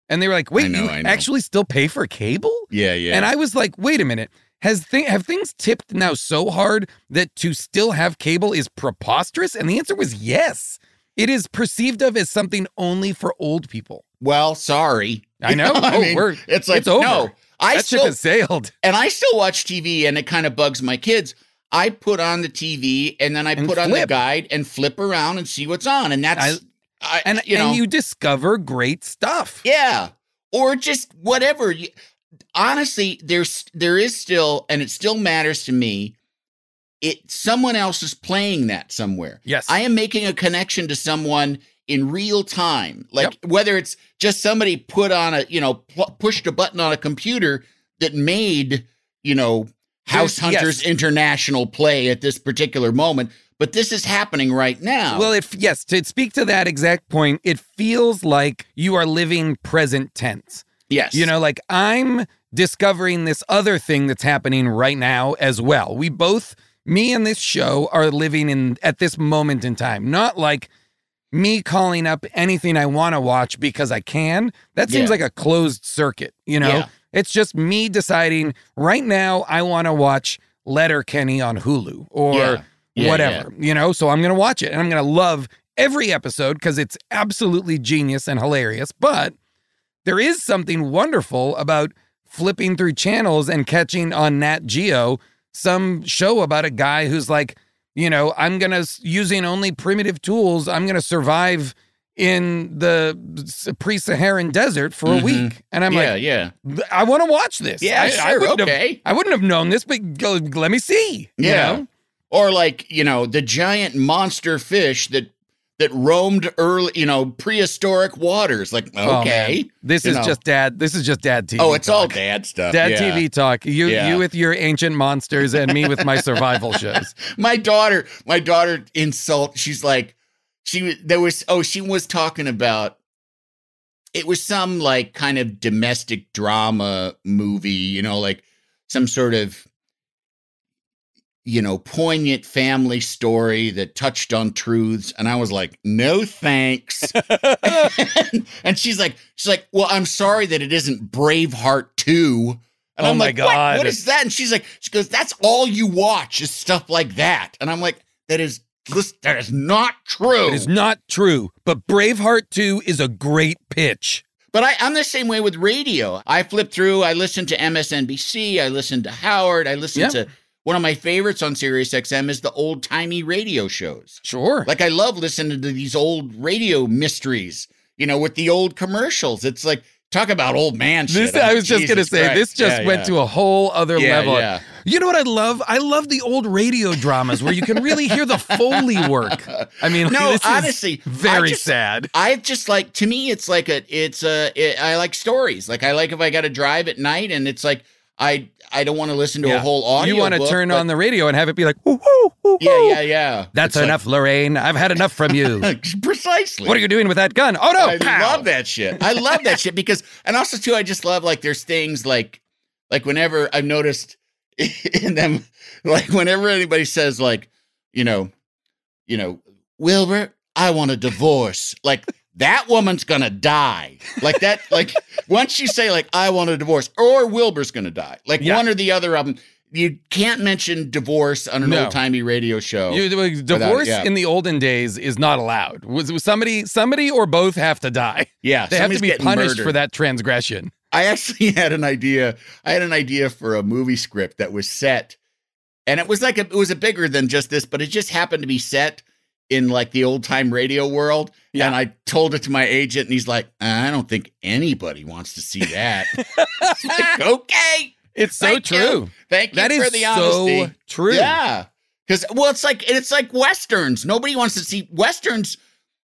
and they were like, "Wait, know, you actually still pay for cable?" Yeah, yeah. And I was like, "Wait a minute." Has thing have things tipped now so hard that to still have cable is preposterous? And the answer was yes. It is perceived of as something only for old people. well, sorry. I know. I Oh, mean, it's like it's over. no. I that ship still has sailed. and I still watch TV, and it kind of bugs my kids. I put on the TV and then I And put on the guide and flip around and see what's on, and that's I, And you know and you discover great stuff. yeah, or just whatever. Honestly, there's there is still, and it still matters to me. It someone else is playing that somewhere. Yes. I am making a connection to someone in real time. Like whether it's just somebody put on a, you know, pl- pushed a button on a computer that made, you know, House There's- Hunters yes. International play at this particular moment, but this is happening right now. Well, if yes, to speak to that exact point, it feels like you are living present tense. yes. You know, like I'm discovering this other thing that's happening right now as well. We both, me and this show, are living in at this moment in time. Not like me calling up anything I want to watch because I can. That seems Yeah. like a closed circuit, you know? Yeah. It's just me deciding right now I want to watch Letterkenny on Hulu or Yeah. Yeah, whatever, you know? So I'm going to watch it and I'm going to love every episode because it's absolutely genius and hilarious. But there is something wonderful about flipping through channels and catching on Nat Geo some show about a guy who's like, you know, I'm going to, using only primitive tools, I'm going to survive in the pre-Saharan desert for a Mhm. week. And I'm yeah, like, yeah. I want to watch this. Yeah, I, I sure, wouldn't have- okay. I wouldn't have known this, but go, let me see. you Yeah. know? Or like, you know, the giant monster fish that that roamed early, you know, prehistoric waters. Like, Oh, okay. man. This you is know. just dad. This is just dad TV. Oh, it's all talk. dad stuff. Dad yeah. TV talk. You Yeah. you with your ancient monsters and me with my survival shows. my daughter, my daughter insult. She's like, she there was oh, she was talking about it was some like kind of domestic drama movie, you know, like some sort of you know, poignant family story that touched on truths. And I was like, no thanks. and, and she's like, she's like, well, I'm sorry that it isn't Braveheart 2. And Oh I'm my like, God. What, what is that? And she's like, she goes, that's all you watch is stuff like that. And I'm like, that is listen, that is not true. It is not true. But Braveheart 2 is a great pitch. But I, I'm the same way with radio. I flip through, I listen to MSNBC, I listen to Howard, I listen Yeah. to one of my favorites on Sirius XM is the old timey radio shows. Sure. Like I love listening to these old radio mysteries, you know, with the old commercials. It's like talk about old man shit. This I was just gonna Jesus say. This just Yeah, went yeah. to a whole other Yeah, level. yeah. You know what I love? I love the old radio dramas where you can really hear the foley work. I mean, No, this is honestly, I very just- sad. I just like to me, it's like a, it's a, it, I like stories. Like I like if I got to drive at night, and it's like I, I don't want to listen to a whole audio. You want to turn but- on the radio and have it be like, "Woo, woo, woo, Yeah, woo." yeah, yeah. That's It's like- enough, Lorraine. I've had enough from you. Precisely. what are you doing with that gun? Oh no! I pow. love that shit. I love that shit because, and also too, I just love like there's things like, like whenever I've noticed in them, like whenever anybody says like, you know, you know, Wilbur, I want a divorce. Like that woman's gonna die. Like that. Like once you say like I want a divorce, or Wilbur's gonna die. Like Yeah. one or the other of them. You can't mention divorce on an No. old timey radio show. You- divorce yeah. in the olden days is not allowed. Was, was somebody, somebody, or both have to die? yeah, They have to be punished murdered. for that transgression. I actually had an idea. I had an idea for a movie script that was set, and it was like a, it was a bigger than just this, but it just happened to be set in like the old time radio world. Yeah. And I told it to my agent, and he's like, "I don't think anybody wants to see that." Like, okay, It's so Thank you. true. thank you That for is the so true. Yeah, because well, it's like it's like westerns. Nobody wants to see westerns.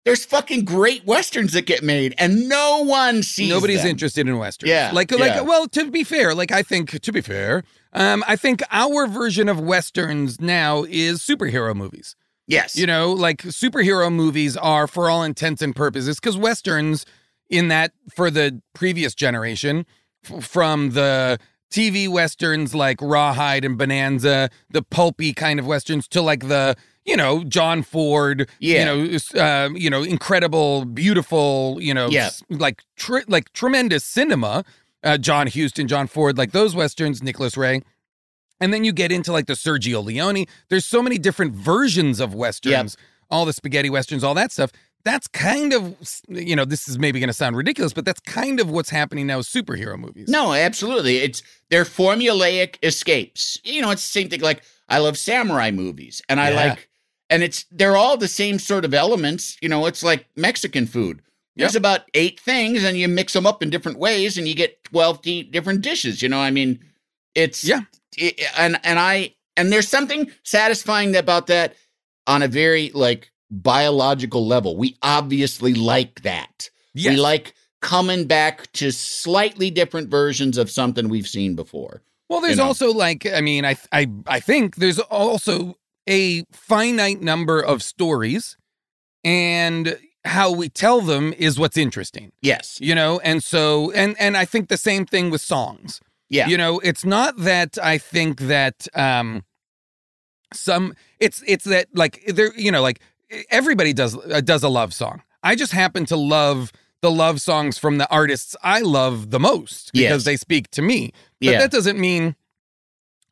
There's fucking great westerns that get made, and no one sees. Nobody's them. interested in westerns. Yeah, like yeah. like well, to be fair, like I think to be fair, um, I think our version of westerns now is superhero movies. Yes, You know, like superhero movies are for all intents and purposes because westerns in that for the previous generation f- from the TV westerns like Rawhide and Bonanza, the pulpy kind of westerns to like the you know John Ford, Yeah. you know, uh, you know, incredible, beautiful, you know, Yeah. s- like tr- like tremendous cinema. Uh, John Huston, John Ford, like those westerns, Nicholas Ray. And then you get into like the Sergio Leone. There's so many different versions of westerns, all the spaghetti westerns, all that stuff. that's kind of you know this is maybe going to sound ridiculous, but that's kind of what's happening now with superhero movies. No, absolutely. It's they're formulaic escapes. You know, it's the same thing. Like I love samurai movies, and I Yeah. like, and it's they're all the same sort of elements. You know, it's like Mexican food. There's Yep. about eight things, and you mix them up in different ways, and you get twelve different dishes. You know, I mean, it's Yeah. it- and and I and there's something satisfying about that on a very like biological level. We obviously like that. Yes. We like coming back to slightly different versions of something we've seen before. Well, there's you know. also like I mean, I I I think there's also a finite number of stories, and how we tell them is what's interesting. Yes. You know, and so and and I think the same thing with songs. Yeah. You know, it's not that I think that um some it's it's that like there you know like everybody does uh, does a love song. I just happen to love the love songs from the artists I love the most because Yes. they speak to me. But Yeah. that doesn't mean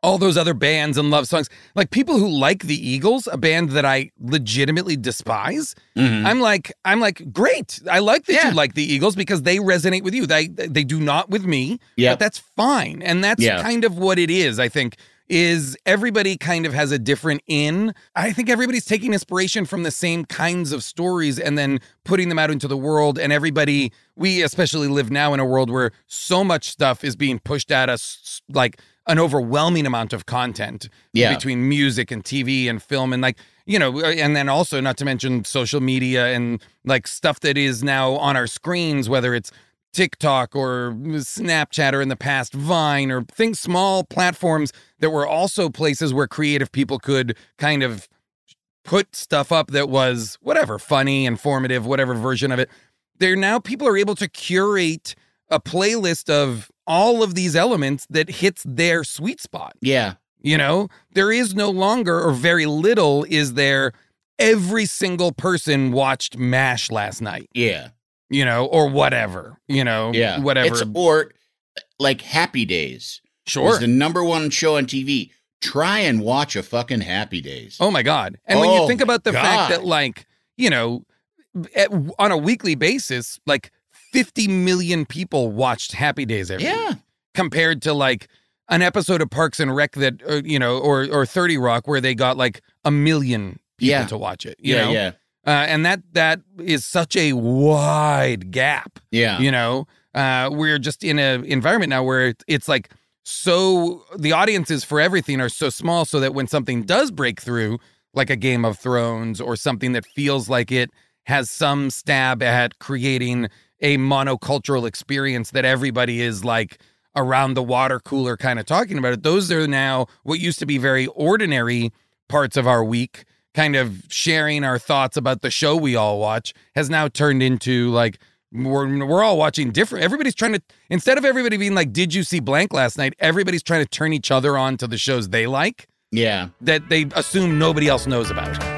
all those other bands and love songs. Like people who like the Eagles, a band that I legitimately despise, Mhm. I'm like, I'm like, great. I like that Yeah. you like the Eagles because they resonate with you. They they do not with me. Yeah, But that's fine. And that's Yeah. kind of what it is, I think. Is everybody kind of has a different in? I think everybody's taking inspiration from the same kinds of stories and then putting them out into the world. And everybody, we especially live now in a world where so much stuff is being pushed at us, like an overwhelming amount of content Yeah. between music and TV and film and like you know uh, and then also not to mention social media and like stuff that is now on our screens whether it's TikTok or Snapchat or in the past Vine or things small platforms that were also places where creative people could kind of put stuff up that was whatever funny informative whatever version of it they're now people are able to curate a playlist of all of these elements that hits their sweet spot Yeah. you know, there is no longer, or very little, is there. Every single person watched MASH last night, Yeah. you know, or whatever, you know, Yeah. whatever. It's, or like Happy Days. sure. was the number one show on TV. Try and watch a fucking Happy Days. Oh my God. And when you Oh think about the fact that, like, you know, at, on a weekly basis, like 50 million people watched Happy Days every yeah. week compared to like an episode of Parks and Rec that, uh, you know, or, or 30 Rock where they got like a million people Yeah. to watch it, you Yeah. know? Yeah. Uh, and that that is such a wide gap. Yeah. You know, uh, we're just in an environment now where it's like so the audiences for everything are so small, so that when something does break through, like a Game of Thrones or something that feels like it has some stab at creating a monocultural experience that everybody is like around the water cooler kind of talking about it. Those are now what used to be very ordinary parts of our week, kind of sharing our thoughts about the show we all watch, has now turned into like we're we're all watching different. Everybody's trying to instead of everybody being like, "Did you see blank last night?" Everybody's trying to turn each other on to the shows they like Yeah. that they assume nobody else knows about.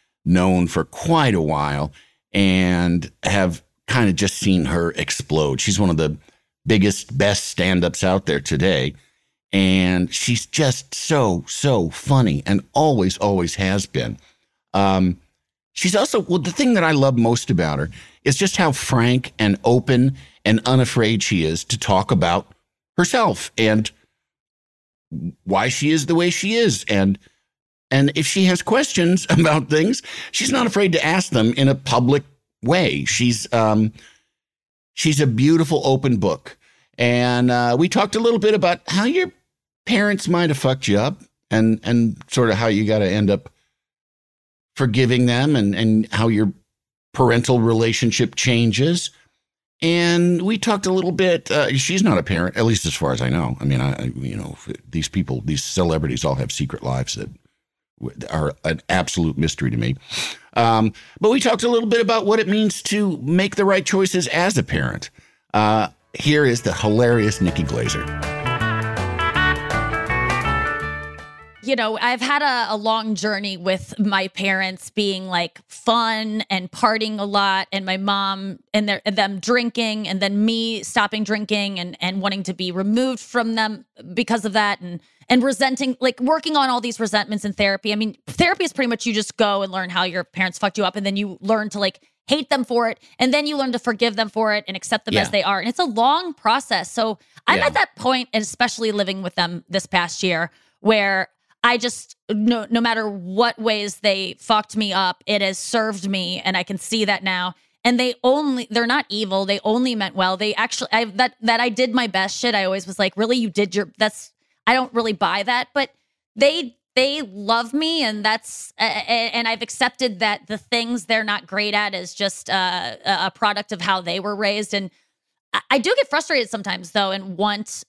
known for quite a while and have kind of just seen her explode. She's one of the biggest, best stand ups out there today. And she's just so, so funny and always, always has been. Um, she's also, well, the thing that I love most about her is just how frank and open and unafraid she is to talk about herself and why she is the way she is. And and if she has questions about things, she's not afraid to ask them in a public way. She's um she's a beautiful open book. And uh, we talked a little bit about how your parents might have fucked you up and, and sort of how you got to end up forgiving them and, and how your parental relationship changes. And we talked a little bit. Uh, she's not a parent, at least as far as I know. I mean, I, I you know these people, these celebrities, all have secret lives that are an absolute mystery to me. Um, but we talked a little bit about what it means to make the right choices as a parent. Uh, here is the hilarious Nikki Glazer. You know, I've had a, a, long journey with my parents being like fun and partying a lot, and my mom and, their, and them drinking, and then me stopping drinking and and wanting to be removed from them because of that, and and resenting, like working on all these resentments in therapy. I mean, therapy is pretty much you just go and learn how your parents fucked you up, and then you learn to like hate them for it, and then you learn to forgive them for it and accept them yeah. as they are, and it's a long process. So I'm yeah. at that point, and especially living with them this past year, where I just no no matter what ways they fucked me up, it has served me and I can see that now. And they only they're not evil. They only meant well. They actually I that that I did my best shit. I always was like, "Really you did your that's I don't really buy that." But they they love me and that's uh, and I've accepted that the things they're not great at is just uh, a product of how they were raised and I do get frustrated sometimes though and want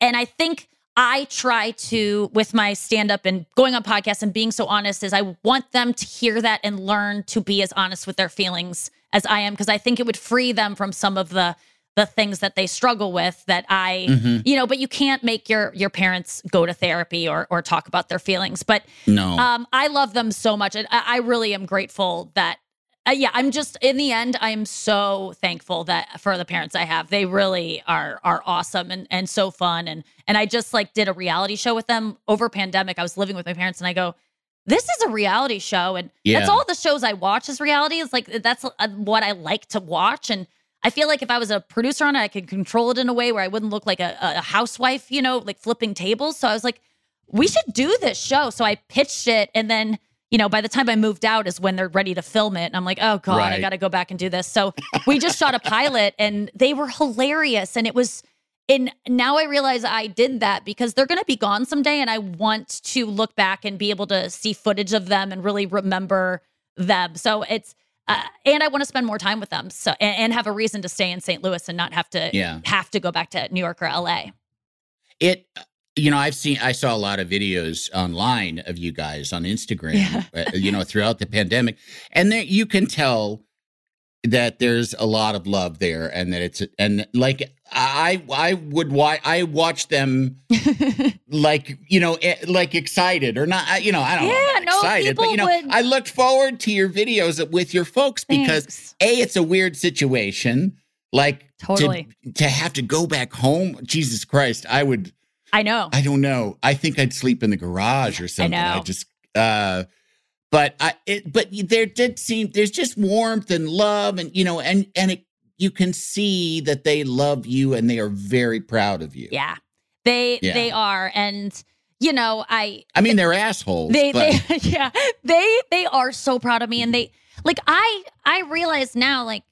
and I think I try to, with my stand up and going on podcasts and being so honest, is I want them to hear that and learn to be as honest with their feelings as I am, because I think it would free them from some of the the things that they struggle with that I, mm-hmm. you know, but you can't make your your parents go to therapy or or talk about their feelings. But no, um, I love them so much, and I, I really am grateful that uh, yeah, I'm just in the end, I'm so thankful that for the parents I have. They really are are awesome and and so fun. And and I just like did a reality show with them over pandemic. I was living with my parents and I go, this is a reality show, and yeah. that's all the shows I watch is reality. Is like that's uh, what I like to watch, and I feel like if I was a producer on it, I could control it in a way where I wouldn't look like a, a housewife, you know, like flipping tables. So I was like, we should do this show. So I pitched it, and then you know, by the time I moved out is when they're ready to film it. And I'm like, oh God, right. I got to go back and do this. So we just shot a pilot and they were hilarious. And it was, and now I realize I did that because they're going to be gone someday. And I want to look back and be able to see footage of them and really remember them. So it's, uh, and I want to spend more time with them. So, and, and, have a reason to stay in St. Louis and not have to yeah. have to go back to New York or LA. It you know, I've seen, I saw a lot of videos online of you guys on Instagram, yeah. uh, you know, throughout the pandemic. And there, you can tell that there's a lot of love there and that it's, and like, I, I would watch, I watch them like, you know, eh, like excited or not, you know, I don't yeah, know, excited, but you know, would... I looked forward to your videos with your folks because Thanks. A, it's a weird situation. Like, totally to, to have to go back home. Jesus Christ, I would, I know. I don't know. I think I'd sleep in the garage or something. I, I just uh but I it but there did seem there's just warmth and love and you know and and it you can see that they love you and they are very proud of you. Yeah. They yeah. they are and you know, I I mean they're assholes. They, but. they yeah. They they are so proud of me and they like I I realize now like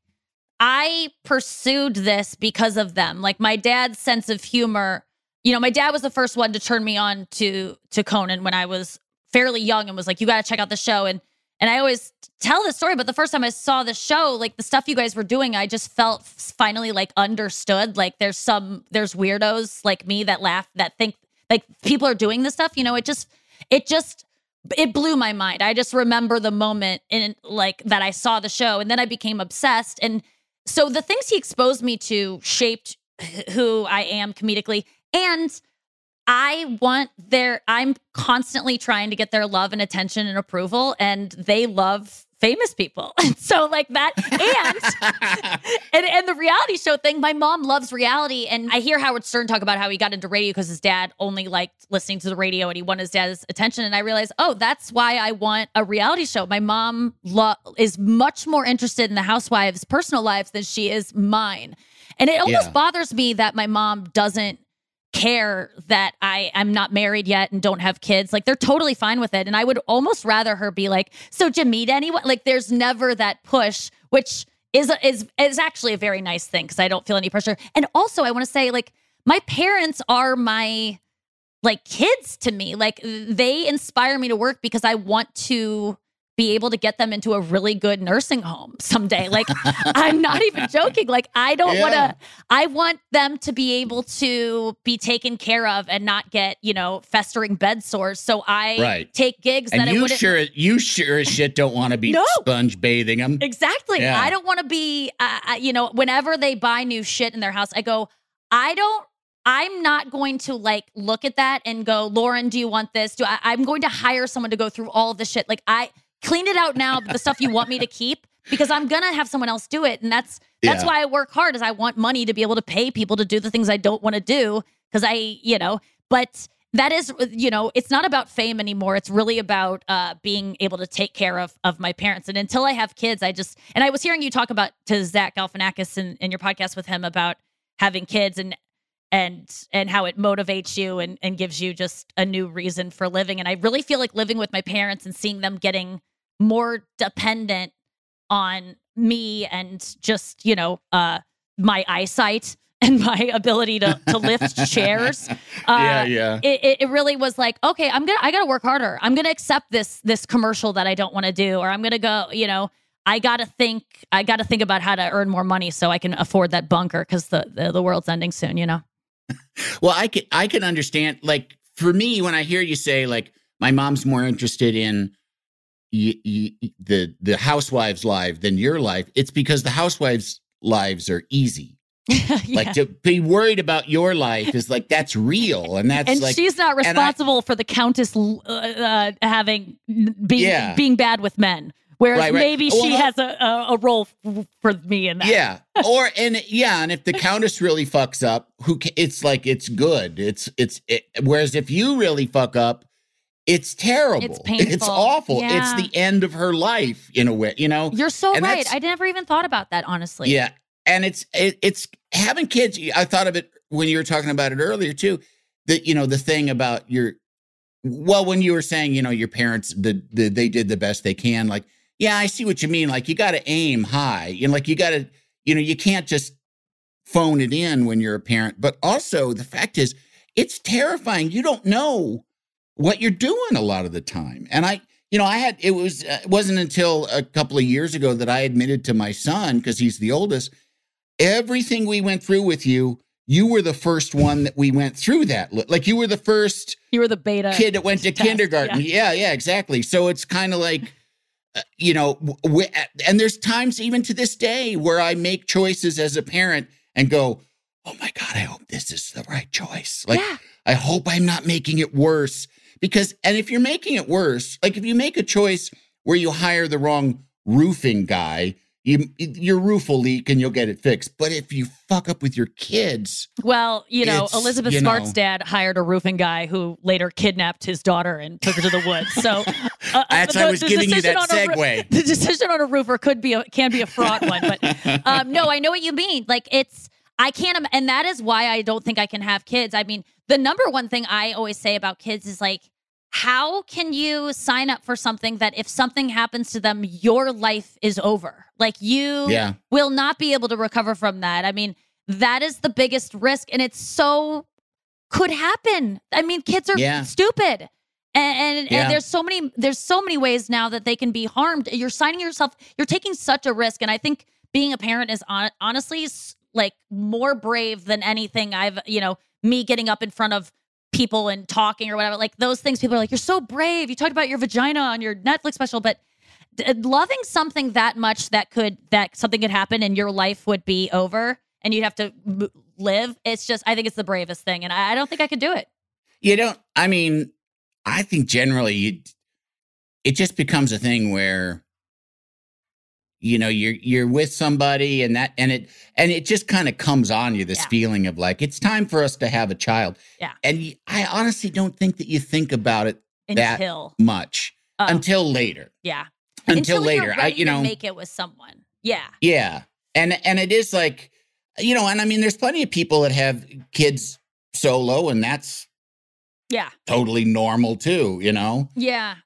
I pursued this because of them. Like my dad's sense of humor you know, my dad was the first one to turn me on to to Conan when I was fairly young and was like, "You got to check out the show." And and I always tell this story, but the first time I saw the show, like the stuff you guys were doing, I just felt finally like understood. Like there's some there's weirdos like me that laugh that think like people are doing this stuff. You know, it just it just it blew my mind. I just remember the moment in like that I saw the show, and then I became obsessed. And so the things he exposed me to shaped who I am comedically and I want their, I'm constantly trying to get their love and attention and approval, and they love famous people. so like that and, and and the reality show thing, my mom loves reality and I hear Howard Stern talk about how he got into radio because his dad only liked listening to the radio and he wanted his dad's attention and I realized, "Oh, that's why I want a reality show." My mom lo- is much more interested in the housewives' personal lives than she is mine. And it almost yeah. bothers me that my mom doesn't care that I am not married yet and don't have kids. Like they're totally fine with it. And I would almost rather her be like, so did you meet anyone? Like there's never that push, which is is is actually a very nice thing because I don't feel any pressure. And also, I want to say like my parents are my like kids to me. Like they inspire me to work because I want to be able to get them into a really good nursing home someday. Like I'm not even joking. Like I don't Yeah. want to I want them to be able to be taken care of and not get, you know, festering bed sores. So I Right. take gigs that And I you sure you sure as shit don't want to be No. sponge bathing them. Exactly. Yeah. I don't want to be, uh, you know, whenever they buy new shit in their house, I go, I don't, I'm not going to like look at that and go, Lauren, do you want this? Do I, I'm going to hire someone to go through all of this shit. Like I clean it out now, the stuff you want me to keep, because I'm gonna have someone else do it, and that's that's Yeah. why I work hard. Is I want money to be able to pay people to do the things I don't want to do because I, you know, but that is you know it's not about fame anymore it's really about uh being able to take care of of my parents and until i have kids i just and i was hearing you talk about to zach galifianakis in, in your podcast with him about having kids and and and how it motivates you and and gives you just a new reason for living. And i really feel like living with my parents and seeing them getting more dependent on me and just you know uh my eyesight and my ability to to lift chairs uh, Yeah, yeah. it, it, really was like okay i'm gonna i gotta work harder. I'm gonna accept this this commercial that i don't want to do or i'm gonna go you know i gotta think i gotta think about how to earn more money so i can afford that bunker because the, the the world's ending soon you know Well, I can I can understand. Like for me, when I hear you say like my mom's more interested in y- y- the the housewives' life than your life, it's because the housewives' lives are easy. Like to be worried about your life is like that's real, and that's and like she's not and I- responsible for the countess uh, uh, having being Yeah. being bad with men whereas Right, right. maybe Well, she no- has a, a, a role f- for me in that Yeah. Or and yeah, and if the countess really fucks up, who it's like it's good. It's it's it, whereas if you really fuck up, it's terrible. It's painful. It's awful. Yeah. It's the end of her life in a way, you know. you're so And right i never even thought about that honestly Yeah. And it's it, it's having kids. I thought of it when you were talking about it earlier too. That you know the thing about your well when you were saying you know your parents the, the they did the best they can like yeah I see what you mean like you got to aim high you know like you got to you know you can't just phone it in when you're a parent but also the fact is it's terrifying you don't know what you're doing a lot of the time and I you know I had it was uh, it wasn't until a couple of years ago that I admitted to my son because he's the oldest everything we went through with you you were the first one that we went through that like you were the first you were the beta kid that went to test, kindergarten. yeah. Yeah. yeah, exactly. So it's kind of like, Uh, you know, w- w- and there's times even to this day where I make choices as a parent and go, oh my God, I hope this is the right choice. Like, Yeah. I hope I'm not making it worse. Because, and if you're making it worse, like if you make a choice where you hire the wrong roofing guy, you, your roof will leak and you'll get it fixed. But if you fuck up with your kids, Well, you know, Elizabeth you Smart's know- dad hired a roofing guy who later kidnapped his daughter and took her to the woods. So uh, That's- the- I was giving you that on a roo- segue. the decision on a roofer could be a, can be a fraught one, but um, no, I know what you mean. Like it's I can't, and that is why I don't think I can have kids. I mean, the number one thing I always say about kids is like. How can you sign up for something that if something happens to them, your life is over? Like you Yeah. will not be able to recover from that. I mean, that is the biggest risk. And it's so could happen. I mean, kids are Yeah. stupid. And, and, Yeah. and there's so many there's so many ways now that they can be harmed. You're signing yourself, you're taking such a risk. And I think being a parent is on, honestly like more brave than anything I've, you know, me getting up in front of people and talking or whatever. Like those things, people are like, you're so brave. You talked about your vagina on your Netflix special, but d- uh, loving something that much that could that something could happen and your life would be over and you'd have to m- live it's just i think it's the bravest thing and i, I don't think i could do it You don't. I mean, I think generally you, it just becomes a thing where, you know, you're you're with somebody and that and it and it just kind of comes on you this Yeah. feeling of like it's time for us to have a child. Yeah. And I honestly don't think that you think about it that until much Oh. until later. yeah Until, you're later, I you know. make it with someone yeah Yeah. And and it is like, you know, and I mean, there's plenty of people that have kids solo, and that's yeah totally normal too. You know. yeah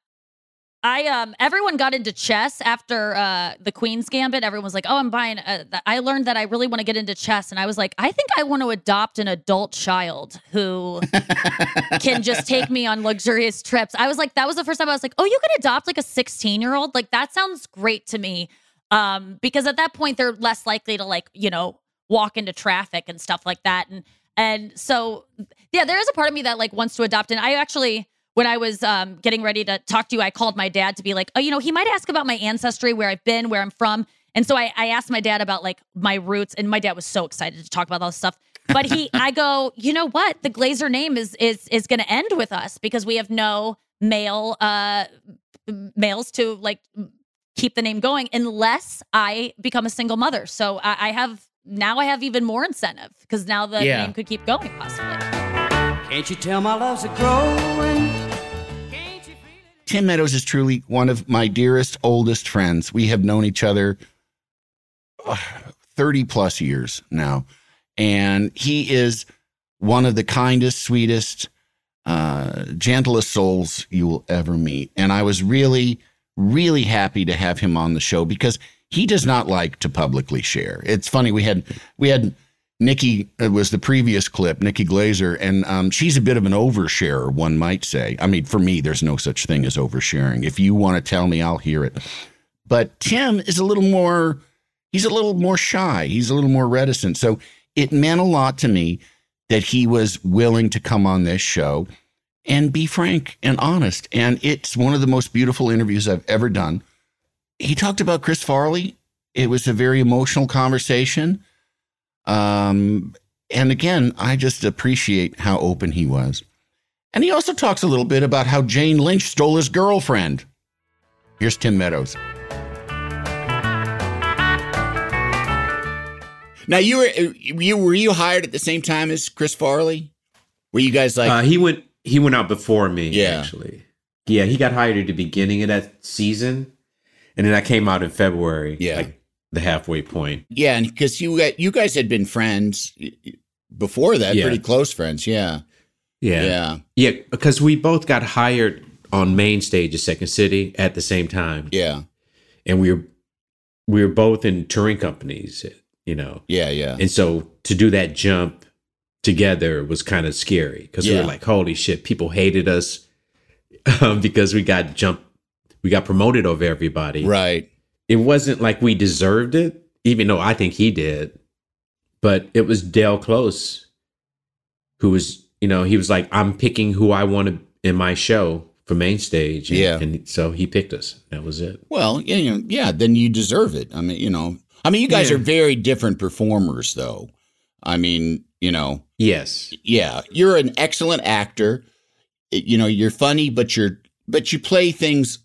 I um everyone got into chess after uh the Queen's Gambit. Everyone was like, "Oh, I'm buying." Uh, I learned that I really want to get into chess, and I was like, "I think I want to adopt an adult child who can just take me on luxurious trips." I was like, that was the first time I was like, "Oh, you can adopt like a 16 year old? Like that sounds great to me." Um, because at that point they're less likely to like you know walk into traffic and stuff like that, and and so yeah, there is a part of me that like wants to adopt, and I actually when I was um, getting ready to talk to you, I called my dad to be like, oh, you know, he might ask about my ancestry, where I've been, where I'm from. And so I, I asked my dad about like my roots, and my dad was so excited to talk about all this stuff. But he, I go, you know what? The Glazer name is is is going to end with us because we have no male uh males to like keep the name going unless I become a single mother. So I, I have now I have even more incentive because now the Yeah. name could keep going possibly. Can't you tell my love's a growing? Tim Meadows is truly one of my dearest, oldest friends. We have known each other uh, 30 plus years now. And he is one of the kindest, sweetest, uh, gentlest souls you will ever meet. And I was really, really happy to have him on the show because he does not like to publicly share. It's funny, we had, we had, Nikki uh, was the previous clip, Nikki Glazer, and um, she's a bit of an oversharer, one might say. I mean, for me, there's no such thing as oversharing. If you want to tell me, I'll hear it. But Tim is a little more, he's a little more shy. He's a little more reticent. So it meant a lot to me that he was willing to come on this show and be frank and honest. And it's one of the most beautiful interviews I've ever done. He talked about Chris Farley. It was a very emotional conversation. Um, and again, I just appreciate how open he was. And he also talks a little bit about how Jane Lynch stole his girlfriend. Here's Tim Meadows. Now you were you were you hired at the same time as Chris Farley? Were you guys like uh, he went he went out before me Yeah. actually yeah he got hired at the beginning of that season and then i came out in february Yeah. like the halfway point Yeah, and because you got you guys had been friends before that, Yeah. pretty close friends. Yeah, yeah Yeah. yeah because we both got hired on main stage at second city at the same time yeah, and we were we were both in touring companies you know yeah, yeah. and so to do that jump together was kind of scary because we Yeah. were like holy shit people hated us um, because we got jumped we got promoted over everybody right. It wasn't like we deserved it, even though I think he did. But it was Del Close who was, you know, he was like, I'm picking who I want to in my show for main stage. And, Yeah. And so he picked us. That was it. Well, yeah, you know, yeah. Then you deserve it. I mean, you know, I mean, you guys Yeah. are very different performers, though. I mean, you know, Yes. yeah, you're an excellent actor. You know, you're funny, but you're but you play things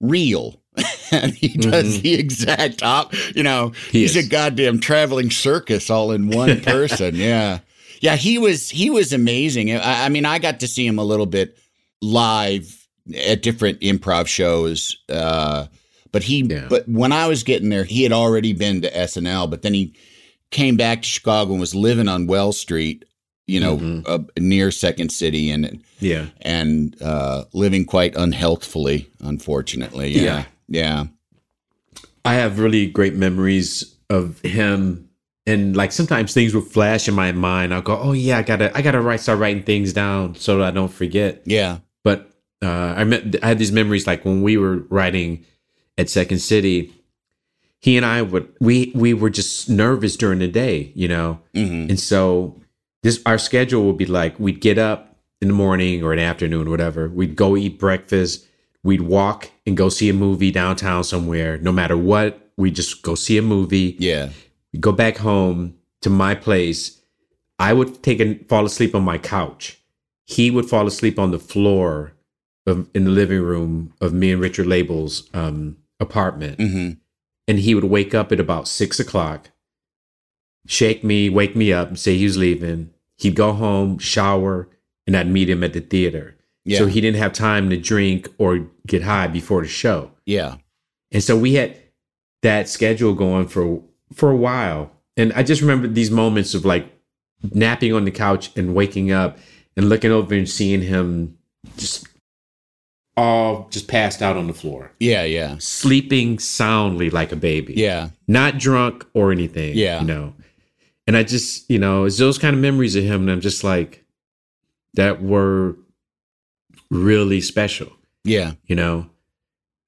real. and he does the exact op. You know, He he's is. a goddamn traveling circus all in one person. yeah, yeah. He was he was amazing. I, I mean, I got to see him a little bit live at different improv shows. Uh, but he, Yeah. but when I was getting there, he had already been to SNL. But then he came back to Chicago and was living on Wells Street, you know, Mhm. uh, near Second City, and Yeah. and uh, living quite unhealthfully, unfortunately. Yeah, Yeah. Yeah, I have really great memories of him. And like sometimes things will flash in my mind. I'll go, oh yeah, I gotta, I gotta write, start writing things down so that I don't forget. yeah, but uh, I met, I had these memories like when we were writing at Second City. He and I would we we were just nervous during the day, you know, hmm and so this our schedule would be like we'd get up in the morning or in the afternoon, whatever. We'd go eat breakfast. We'd walk and go see a movie downtown somewhere. No matter what, we'd just go see a movie yeah, go back home to my place. I would take and fall asleep on my couch. He would fall asleep on the floor of, in the living room of me and Richard Laible's um, apartment. hmm And he would wake up at about six o'clock, shake me, wake me up, and say he was leaving. He'd go home, shower, and I'd meet him at the theater. Yeah, So he didn't have time to drink or get high before the show. yeah, And so we had that schedule going for for a while. And I just remember these moments of like napping on the couch and waking up and looking over and seeing him just all just passed out on the floor, Yeah, yeah. sleeping soundly like a baby. Yeah. Not drunk or anything. Yeah. You know. And I just, you know, it's those kind of memories of him, and I'm just like, that were really special. Yeah. You know?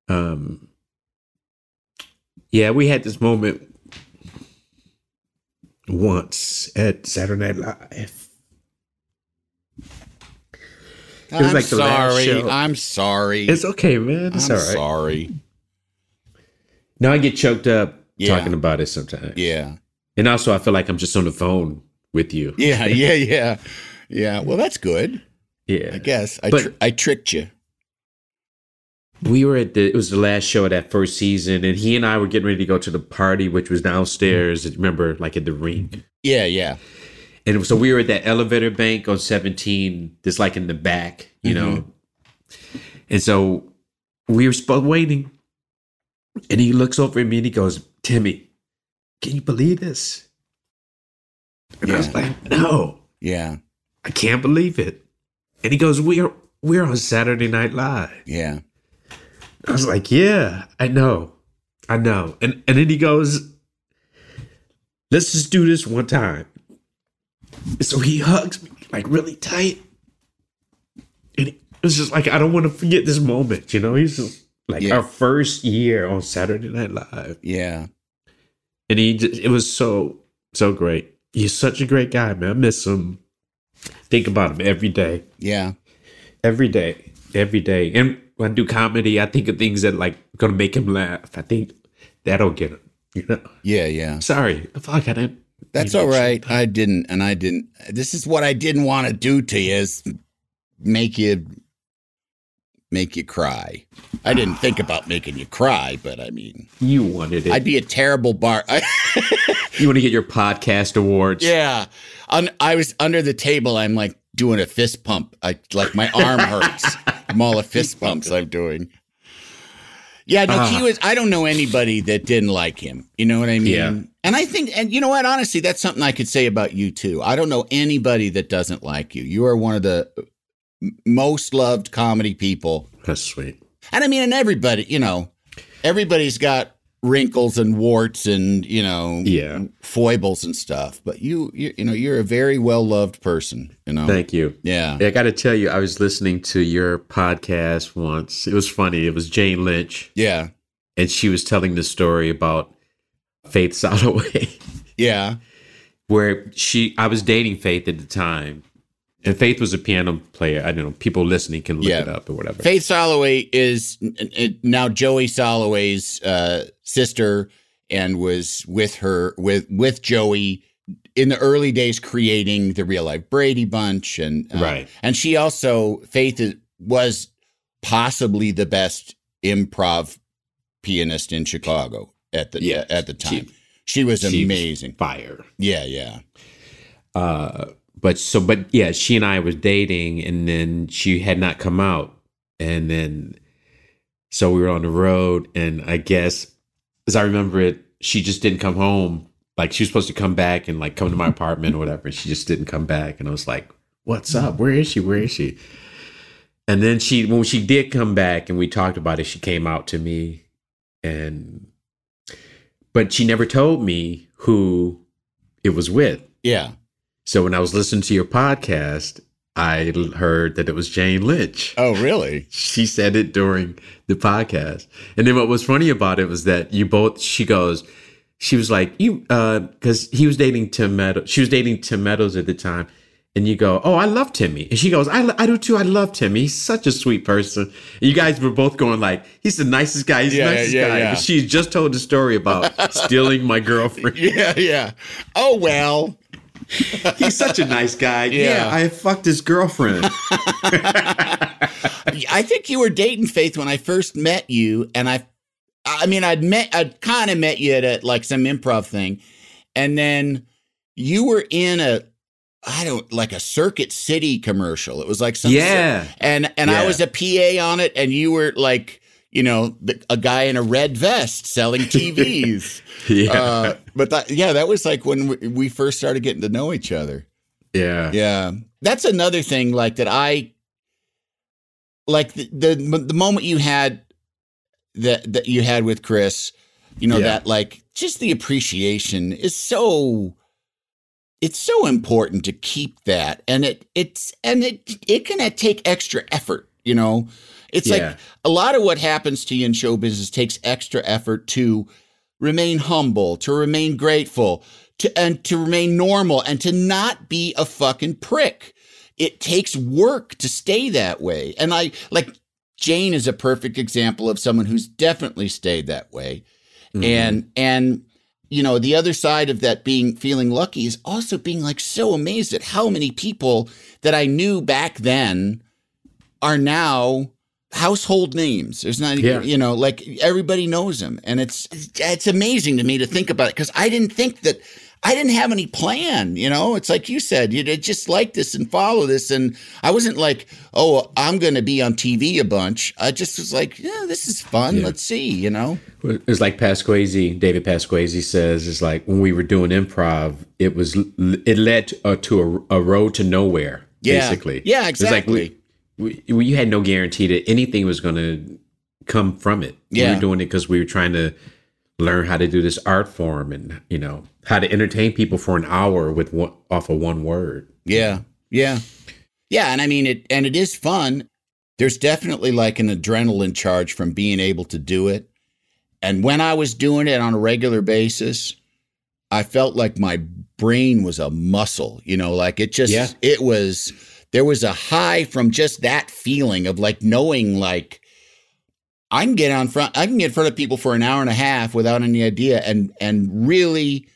Um Yeah, we had this moment once at Saturday Night Live. It was I'm like the last sorry. show. I'm sorry. It's okay, man. It's I'm all right. sorry. Now I get choked up Yeah. talking about it sometimes. Yeah. And also I feel like I'm just on the phone with you. Yeah, yeah, yeah. Yeah. Well, that's good. Yeah. I guess. I But- tr- I tricked you. we were at the it was the last show of that first season and he and I were getting ready to go to the party which was downstairs mm-hmm. remember like at the rink Yeah, yeah. and so we were at that elevator bank on 17 just like in the back you know mm-hmm. and so we were both waiting and he looks over at me and he goes Timmy can you believe this and I was like no Yeah. I can't believe it and he goes we're we're on Saturday Night Live Yeah. I was like, yeah, I know. I know. And and then he goes, let's just do this one time. So he hugs me like really tight. And it was just like, I don't want to forget this moment, you know? He's just like Yeah. our first year on Saturday Night Live. Yeah. And he just, it was so, so great. He's such a great guy, man. I miss him. Think about him every day. Yeah. Every day. Every day. And when I do comedy, I think of things that like gonna make him laugh. I think that'll get him. You know. Yeah, yeah. Sorry. Fuck, I didn't. That's all right. I didn't, and I didn't. This is what I didn't want to do to you: is make you make you cry. I didn't think about making you cry, but I mean, You wanted it. I'd be a terrible bar. you want to get your podcast awards? yeah, I was under the table. I'm like doing a fist pump. I like my arm hurts I'm all the fist pumps I'm doing. Yeah, no, he Ah. was. I don't know anybody that didn't like him. You know what I mean? Yeah. And I think, and you know what? Honestly, that's something I could say about you too. I don't know anybody that doesn't like you. You are one of the most loved comedy people. That's sweet. And I mean, and everybody, you know, everybody's got wrinkles and warts and you know, Yeah. foibles and stuff. But you, you, you know, you're a very well loved person. You know. Thank you. Yeah. I got to tell you, I was listening to your podcast once. It was funny. It was Jane Lynch, Yeah. and she was telling the story about Faith Soloway, Yeah. where she, I was dating Faith at the time, and Faith was a piano player. I don't know. People listening can look Yeah. it up or whatever. Faith Soloway is now Joey Soloway's uh, sister, and was with her with with Joey in the early days creating the real life Brady Bunch, and uh, Right. And she also Faith is, was possibly the best improv pianist in Chicago at the Yeah, at the time. she- She, was she was amazing. Fire. yeah, yeah, uh but so but yeah she and i was dating and then she had not come out. And then so we were on the road and i guess as i remember it she just didn't come home. Like she was supposed to come back and like come to my apartment or whatever. She just didn't come back. And i was like what's up? Where is she? Where is she? And then she when she did come back and we talked about it she came out to me and but she never told me who it was with. Yeah. So when I was listening to your podcast, I heard that it was Jane Lynch. Oh, really? She said it during the podcast. And then what was funny about it was that you both, she goes, she was like, you, uh, cause he was dating Tim Meadows. She was dating Tim Meadows at the time. And you go, oh, I love Timmy. And she goes, I, I do too. I love Timmy. He's such a sweet person. And you guys were both going like, he's the nicest guy. He's the Yeah, yeah, nicest yeah, guy. yeah. She just told the story about stealing my girlfriend. Yeah, yeah. Oh well. He's such a nice guy. Yeah. yeah I fucked his girlfriend. I think you were dating Faith when I first met you, and I, I mean, I'd met, I'd kind of met you at a, like some improv thing, and then you were in a, I don't like a Circuit City commercial. It was like some, Yeah. and and I was a PA on it, and you were like, you know, the, a guy in a red vest selling TVs. Yeah. Uh, but that, yeah, that was like when we, we first started getting to know each other. yeah. Yeah. That's another thing like that I like the the, the moment you had that that you had with Chris, you know Yeah. that like just the appreciation is so it's so important to keep that and it it's and it it can take extra effort you know it's Yeah. like a lot of what happens to you in show business takes extra effort to remain humble to remain grateful to and to remain normal and to not be a fucking prick. It takes work to stay that way. And i like jane is a perfect example of someone who's definitely stayed that way. Mm-hmm. And and you know the other side of that being feeling lucky is also being like so amazed at how many people that i knew back then are now household names there's not Yeah. you know like everybody knows them and it's it's amazing to me to think about it because i didn't think that i didn't have any plan you know it's like you said you know, just like this and follow this and i wasn't like oh i'm gonna be on tv a bunch i just was like yeah this is fun Yeah. let's see you know It's like Pasquesi, David Pasquesi says, it's like when we were doing improv, it was it led to, uh, to a, a road to nowhere, Yeah. basically. Yeah, It's like we you had no guarantee that anything was going to come from it. Yeah. We were doing it because we were trying to learn how to do this art form and you know how to entertain people for an hour with one, off of one word. Yeah. Yeah. Yeah. And I mean, it, and it is fun. There's definitely like an adrenaline charge from being able to do it. And when I was doing it on a regular basis, I felt like my brain was a muscle, you know, like it just, Yeah. it was, there was a high from just that feeling of like knowing, like, I can get on front, I can get in front of people for an hour and a half without any idea and, and really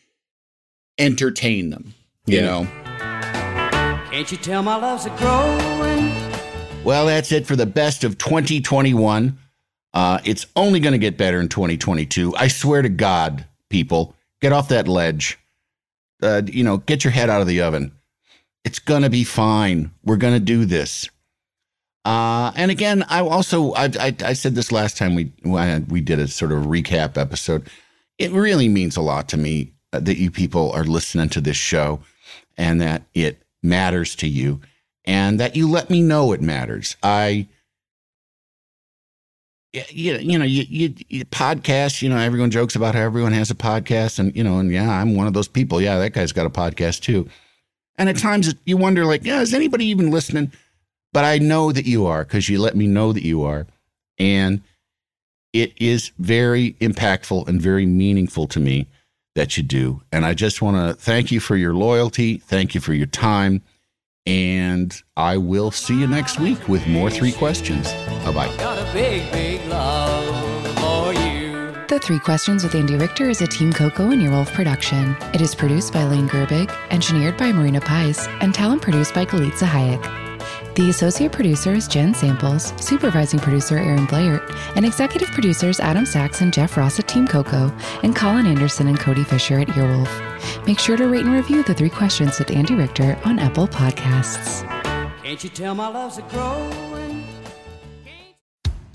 entertain them, you Yeah. know? Can't you tell my love's a growing? Well, that's it for the best of 2021. Uh, it's only going to get better in 2022. I swear to God, people, get off that ledge. Uh, you know, get your head out of the oven. It's going to be fine. We're going to do this. Uh, and again, I also I, I, I said this last time we we did a sort of recap episode. It really means a lot to me uh, that you people are listening to this show, and that it matters to you, and that you let me know it matters. I you, you know, you, you, you podcast, you know, everyone jokes about how everyone has a podcast and, you know, and yeah, I'm one of those people. Yeah, that guy's got a podcast too. And at times you wonder like, yeah, is anybody even listening? But I know that you are because you let me know that you are. And it is very impactful and very meaningful to me that you do. And I just want to thank you for your loyalty. Thank you for your time. And I will see you next week with more three questions. Bye bye. The Three Questions with Andy Richter is a Team Coco and Earwolf production. It is produced by Lane Gerbig, engineered by Marina Paiz, and talent produced by Galitza Hayek. The associate producer is Jen Samples, supervising producer Aaron Blair, and executive producers Adam Sachs and Jeff Ross at Team Coco, and Colin Anderson and Cody Fisher at Earwolf. Make sure to rate and review The Three Questions with Andy Richter on Apple Podcasts. Can't you tell my love's a growing?